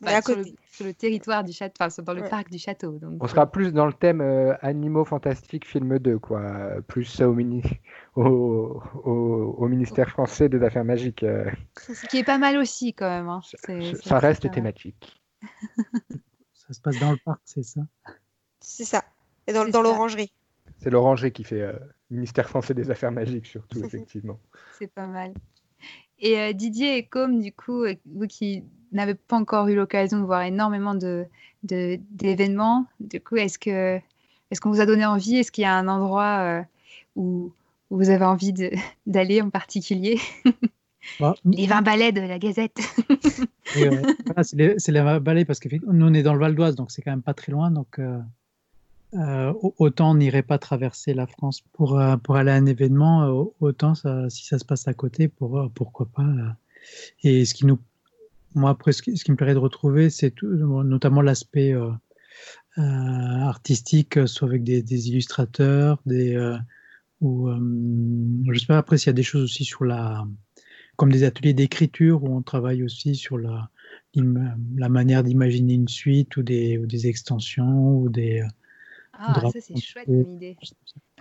Bah, sur, le, territoire du château, enfin dans le parc du château. Donc, On sera plus dans le thème animaux fantastiques film 2, quoi. Plus au, mini... au, au, ministère français des Affaires magiques. Ce qui est pas mal aussi, quand même. Hein. ça reste thématique. ça se passe dans le parc, c'est ça? C'est ça. Et dans, dans l'orangerie. C'est l'orangerie qui fait ministère français des Affaires magiques, surtout, effectivement. C'est pas mal. Et Didier et Com, du coup, vous qui n'avait pas encore eu l'occasion de voir énormément de, d'événements. Du coup, est-ce que est-ce qu'on vous a donné envie? Est-ce qu'il y a un endroit euh, où, vous avez envie d'aller en particulier? Bah, Les 20 balais de la Gazette. c'est les, 20 balais parce que nous on est dans le Val d'Oise, donc c'est quand même pas très loin. Donc euh, euh, autant on n'irait pas traverser la France pour, pour aller à un événement, autant si ça se passe à côté, pour, pourquoi pas. Et ce qui nous moi, après, ce qui, me plairait de retrouver, c'est notamment l'aspect euh, euh, artistique, euh, soit avec des, illustrateurs, des, ou, je sais pas, après, s'il y a des choses aussi sur la, comme des ateliers d'écriture où on travaille aussi sur la, la manière d'imaginer une suite ou des, ou des extensions ou des. Ah, ça c'est chouette comme idée.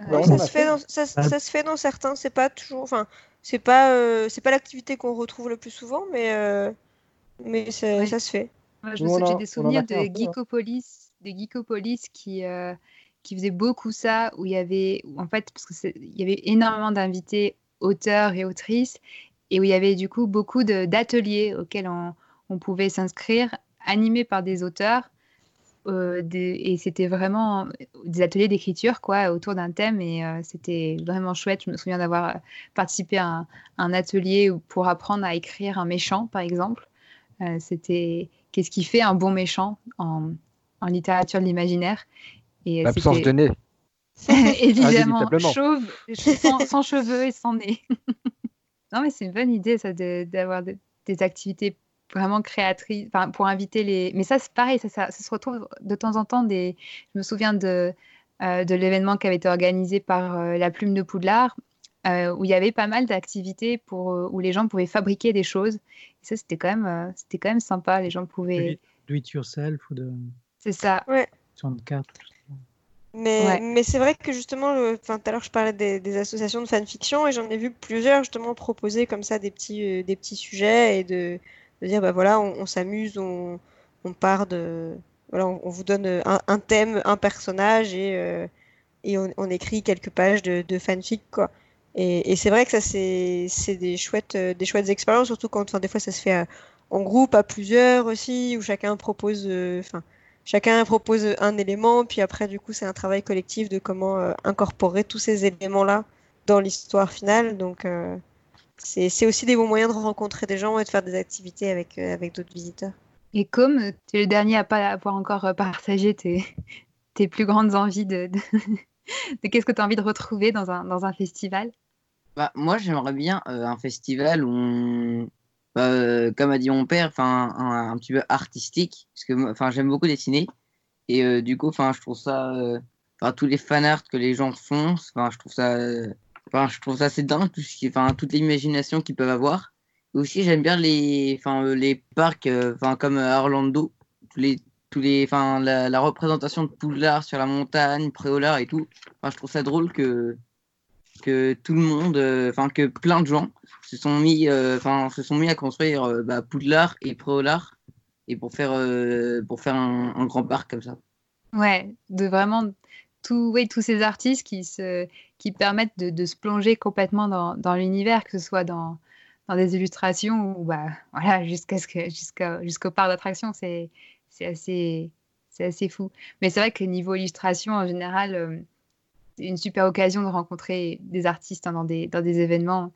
ça, se fait dans, ça, ça, se fait dans certains, c'est pas toujours, enfin, c'est pas, c'est pas l'activité qu'on retrouve le plus souvent, mais mais ça se fait. je me j'ai des souvenirs de Geekopolis, de Geekopolis qui, euh, qui faisait beaucoup ça, où il y avait, en fait, parce qu'il y avait énormément d'invités auteurs et autrices, et où il y avait du coup beaucoup d'ateliers auxquels on, on pouvait s'inscrire, animés par des auteurs. Euh, et c'était vraiment des ateliers d'écriture quoi autour d'un thème et euh, c'était vraiment chouette. Je me souviens d'avoir participé à un, un, atelier pour apprendre à écrire un méchant par exemple euh, c'était qu'est-ce qui fait un bon méchant en, littérature de l'imaginaire. Et L'absence de nez. Évidemment, chauve, sans, cheveux et sans nez. non, mais c'est une bonne idée, ça, d'avoir des activités vraiment créatrices, pour inviter les. Mais ça, c'est pareil, ça, ça, se retrouve de temps en temps. Des... Je me souviens de, euh, de l'événement qui avait été organisé par euh, la Plume de Poudlard, euh, où il y avait pas mal d'activités pour euh, où les gens pouvaient fabriquer des choses. Et ça, c'était quand même, euh, c'était quand même sympa. Les gens pouvaient. Do it yourself ou de. C'est ça. Ouais. 64. Mais, mais c'est vrai que justement, tout à l'heure je parlais des, associations de fanfiction et j'en ai vu plusieurs justement proposer comme ça des petits, des petits sujets et de, de dire bah voilà, on, s'amuse, on, on, part de. Voilà, on, vous donne un, un, thème, un personnage et, et on, on, écrit quelques pages de, de fanfic quoi. Et, c'est vrai que ça, c'est des chouettes, euh, des chouettes expériences, surtout quand des fois ça se fait euh, en groupe, à plusieurs aussi, où chacun propose, euh, chacun propose un élément, puis après, du coup, c'est un travail collectif de comment incorporer tous ces éléments-là dans l'histoire finale. Donc, c'est aussi des bons moyens de rencontrer des gens et de faire des activités avec, avec d'autres visiteurs. Et comme tu es le dernier à pas avoir encore partagé tes, tes plus grandes envies de, de, qu'est-ce que tu as envie de retrouver dans un, dans un festival? Bah, moi, j'aimerais bien euh, un festival où bah, euh, comme a dit mon père, enfin un, petit peu artistique, parce que j'aime beaucoup dessiner et euh, du coup, je trouve ça, enfin tous les fan art que les gens font, je trouve ça, enfin je trouve ça assez dingue, tout ce qui, toute l'imagination qu'ils peuvent avoir. Et aussi j'aime bien les, enfin les parcs, enfin comme Orlando, tous les tous les, la, représentation de Poudlard sur la montagne, Préolard et tout. Je trouve ça drôle que que tout le monde, euh, enfin que plein de gens se sont mis, euh, enfin se sont mis à construire euh, bah, Poudlard et Préolard et pour faire pour faire un, grand parc comme ça. Ouais, de vraiment tout, ouais, tous ces artistes qui se qui permettent de, se plonger complètement dans, l'univers, que ce soit dans dans des illustrations ou bah voilà jusqu'à ce que jusqu'à jusqu'au parc d'attractions, c'est c'est assez c'est assez fou. Mais c'est vrai que niveau illustration en général une super occasion de rencontrer des artistes hein, dans, des, dans des événements.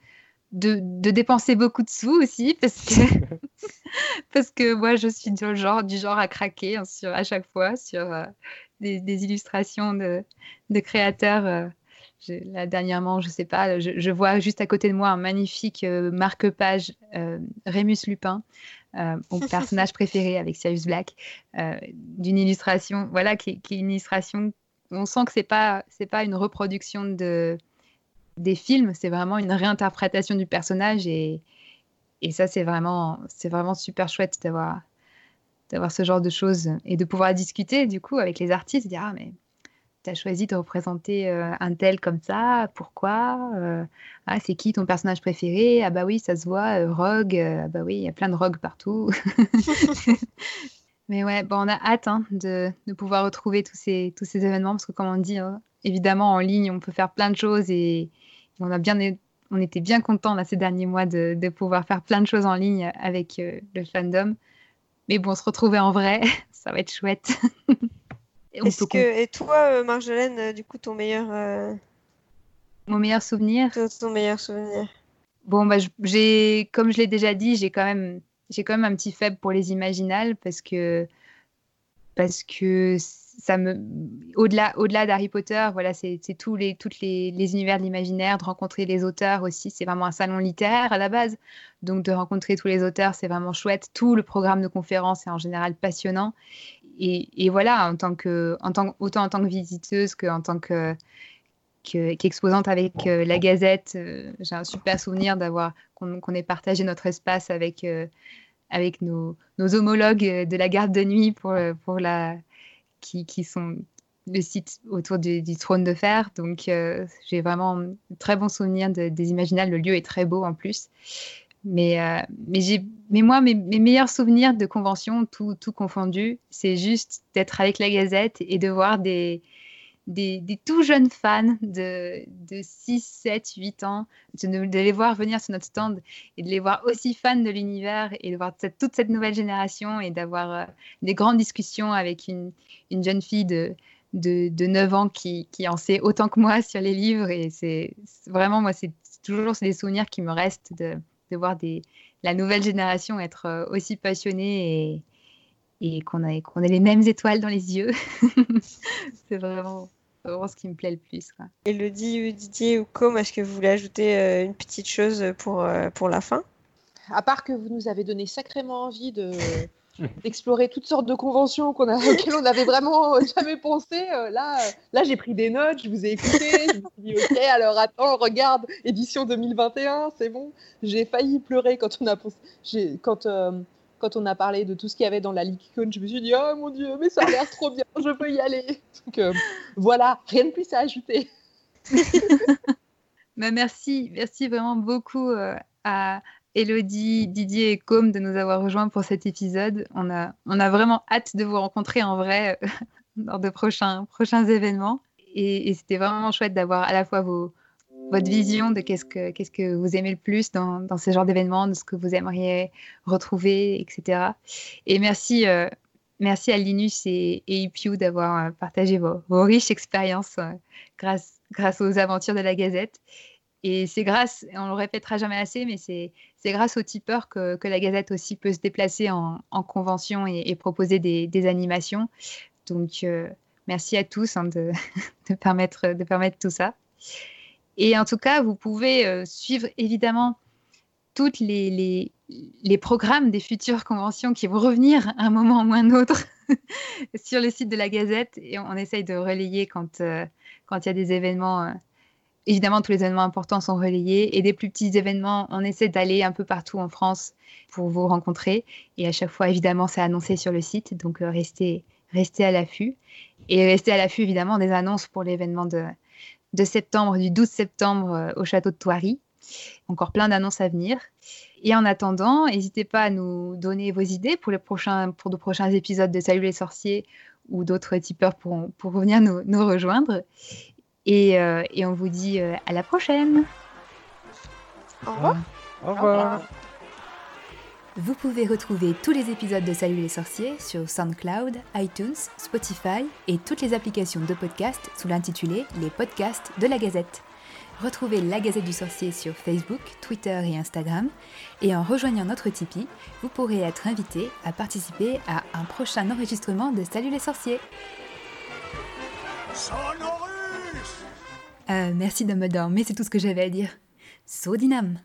De, de, dépenser beaucoup de sous aussi parce que parce que moi je suis du genre du genre à craquer hein, sur à chaque fois sur euh, des, des, illustrations de, de créateurs euh, là dernièrement je sais pas je, je, vois juste à côté de moi un magnifique euh, marque-page Rémus Lupin mon personnage préféré avec Sirius Black d'une illustration voilà qui, qui est une illustration on sent que c'est pas c'est pas une reproduction de des films, c'est vraiment une réinterprétation du personnage et, et ça c'est vraiment c'est vraiment super chouette d'avoir d'avoir ce genre de choses et de pouvoir discuter du coup avec les artistes, dire ah mais tu as choisi de représenter euh, un tel comme ça, pourquoi euh, ah, c'est qui ton personnage préféré Ah bah oui, ça se voit, euh, Rogue, ah bah oui, il y a plein de Rogue partout. Mais ouais, bon, on a hâte hein, de, de, pouvoir retrouver tous ces, tous ces événements parce que, comme on dit, hein, évidemment, en ligne, on peut faire plein de choses et on, a bien, on était bien contents là, ces derniers mois de, de, pouvoir faire plein de choses en ligne avec euh, le fandom. mais bon, se retrouver en vrai, ça va être chouette. Est-ce que et toi, Marjolaine, du coup, ton meilleur mon meilleur souvenir? Ton meilleur souvenir? Bon, bah, j'ai, comme je l'ai déjà dit, j'ai quand même, j'ai quand même un petit faible pour les imaginales parce que, parce que ça me, au-delà, au-delà d'Harry Potter, voilà, c'est, tous les, toutes les, les univers de l'imaginaire, de rencontrer les auteurs aussi. C'est vraiment un salon littéraire à la base, donc de rencontrer tous les auteurs, c'est vraiment chouette. Tout le programme de conférences est en général passionnant. Et, et voilà, en tant que, en tant, autant en tant que visiteuse qu'en tant que qu'exposante avec euh, la Gazette. Euh, j'ai un super souvenir d'avoir qu'on ait partagé notre espace avec, euh, avec nos, homologues de la garde de nuit pour, pour la, qui, qui sont le site autour du, trône de fer. Donc, j'ai vraiment un très bon souvenir des Imaginales. Le lieu est très beau en plus. Mais, mais, moi, mes, mes, meilleurs souvenirs de convention, tout, tout confondu, c'est juste d'être avec la Gazette et de voir des, des, tout jeunes fans de, de 6, 7, 8 ans, de, les voir venir sur notre stand et de les voir aussi fans de l'univers et de voir toute cette nouvelle génération et d'avoir euh, des grandes discussions avec une, une jeune fille de, de, de, 9 ans qui, en sait autant que moi sur les livres. Et c'est vraiment, moi, c'est toujours des souvenirs qui me restent de, voir la nouvelle génération être euh, aussi passionnée et, et qu'on ait, qu'on ait les mêmes étoiles dans les yeux. c'est vraiment, vraiment ce qui me plaît le plus. Quoi. Elodie, Didier ou Com, est-ce que vous voulez ajouter euh, une petite chose pour, euh, pour la fin? À part que vous nous avez donné sacrément envie de d'explorer toutes sortes de conventions qu'on a, auxquelles on n'avait vraiment jamais pensé. Euh, là, là j'ai pris des notes, je vous ai écouté, je me suis dit, ok, alors attends, regarde, édition 2021, c'est bon. J'ai failli pleurer quand on a pensé, quand, quand on a parlé de tout ce qu'il y avait dans la LeakCon, je me suis dit, oh mon Dieu, mais ça a l'air trop bien, je peux y aller. Donc euh, voilà, rien de plus à ajouter. bah, merci, merci vraiment beaucoup euh, à Elodie, Didier et Com de nous avoir rejoints pour cet épisode. On a, on a vraiment hâte de vous rencontrer en vrai euh, lors de prochains, prochains événements. et c'était vraiment chouette d'avoir à la fois vos, votre vision de qu'est-ce que, qu'est-ce que vous aimez le plus dans, dans ce genre d'événement, de ce que vous aimeriez retrouver, etc. Et merci, euh, merci à Linus et, et d'avoir euh, partagé vos, riches expériences euh, grâce, grâce aux aventures de la Gazette. Et c'est grâce, on le répétera jamais assez, mais c'est, c'est grâce aux tipeurs que, que, la Gazette aussi peut se déplacer en, en convention et, proposer des, des, animations. Donc, merci à tous hein, de, de, permettre, de permettre tout ça. Et en tout cas, vous pouvez euh, suivre évidemment tous les, programmes des futures conventions qui vont revenir à un moment ou un autre sur le site de la Gazette. Et on, essaye de relayer quand euh, quand il y a des événements. Euh, évidemment, tous les événements importants sont relayés. Et des plus petits événements, on essaie d'aller un peu partout en France pour vous rencontrer. Et à chaque fois, évidemment, c'est annoncé sur le site. Donc, restez, restez à l'affût. Et restez à l'affût, évidemment, des annonces pour l'événement de, de septembre, du 12 septembre euh, au château de Thoiry. Encore plein d'annonces à venir. Et en attendant, n'hésitez pas à nous donner vos idées pour, les prochains, pour de prochains épisodes de Salut les sorciers ou d'autres tipeurs pour, pour venir nous, nous rejoindre. Et, euh, et, on vous dit euh, à la prochaine. Au revoir. Au revoir. Vous pouvez retrouver tous les épisodes de Salut les sorciers sur SoundCloud, iTunes, Spotify et toutes les applications de podcast sous l'intitulé Les podcasts de la Gazette. Retrouvez la Gazette du Sorcier sur Facebook, Twitter et Instagram. Et en rejoignant notre Tipeee, vous pourrez être invité à participer à un prochain enregistrement de Salut les sorciers. Euh, merci Dumbledore, mais c'est tout ce que j'avais à dire. Sodinam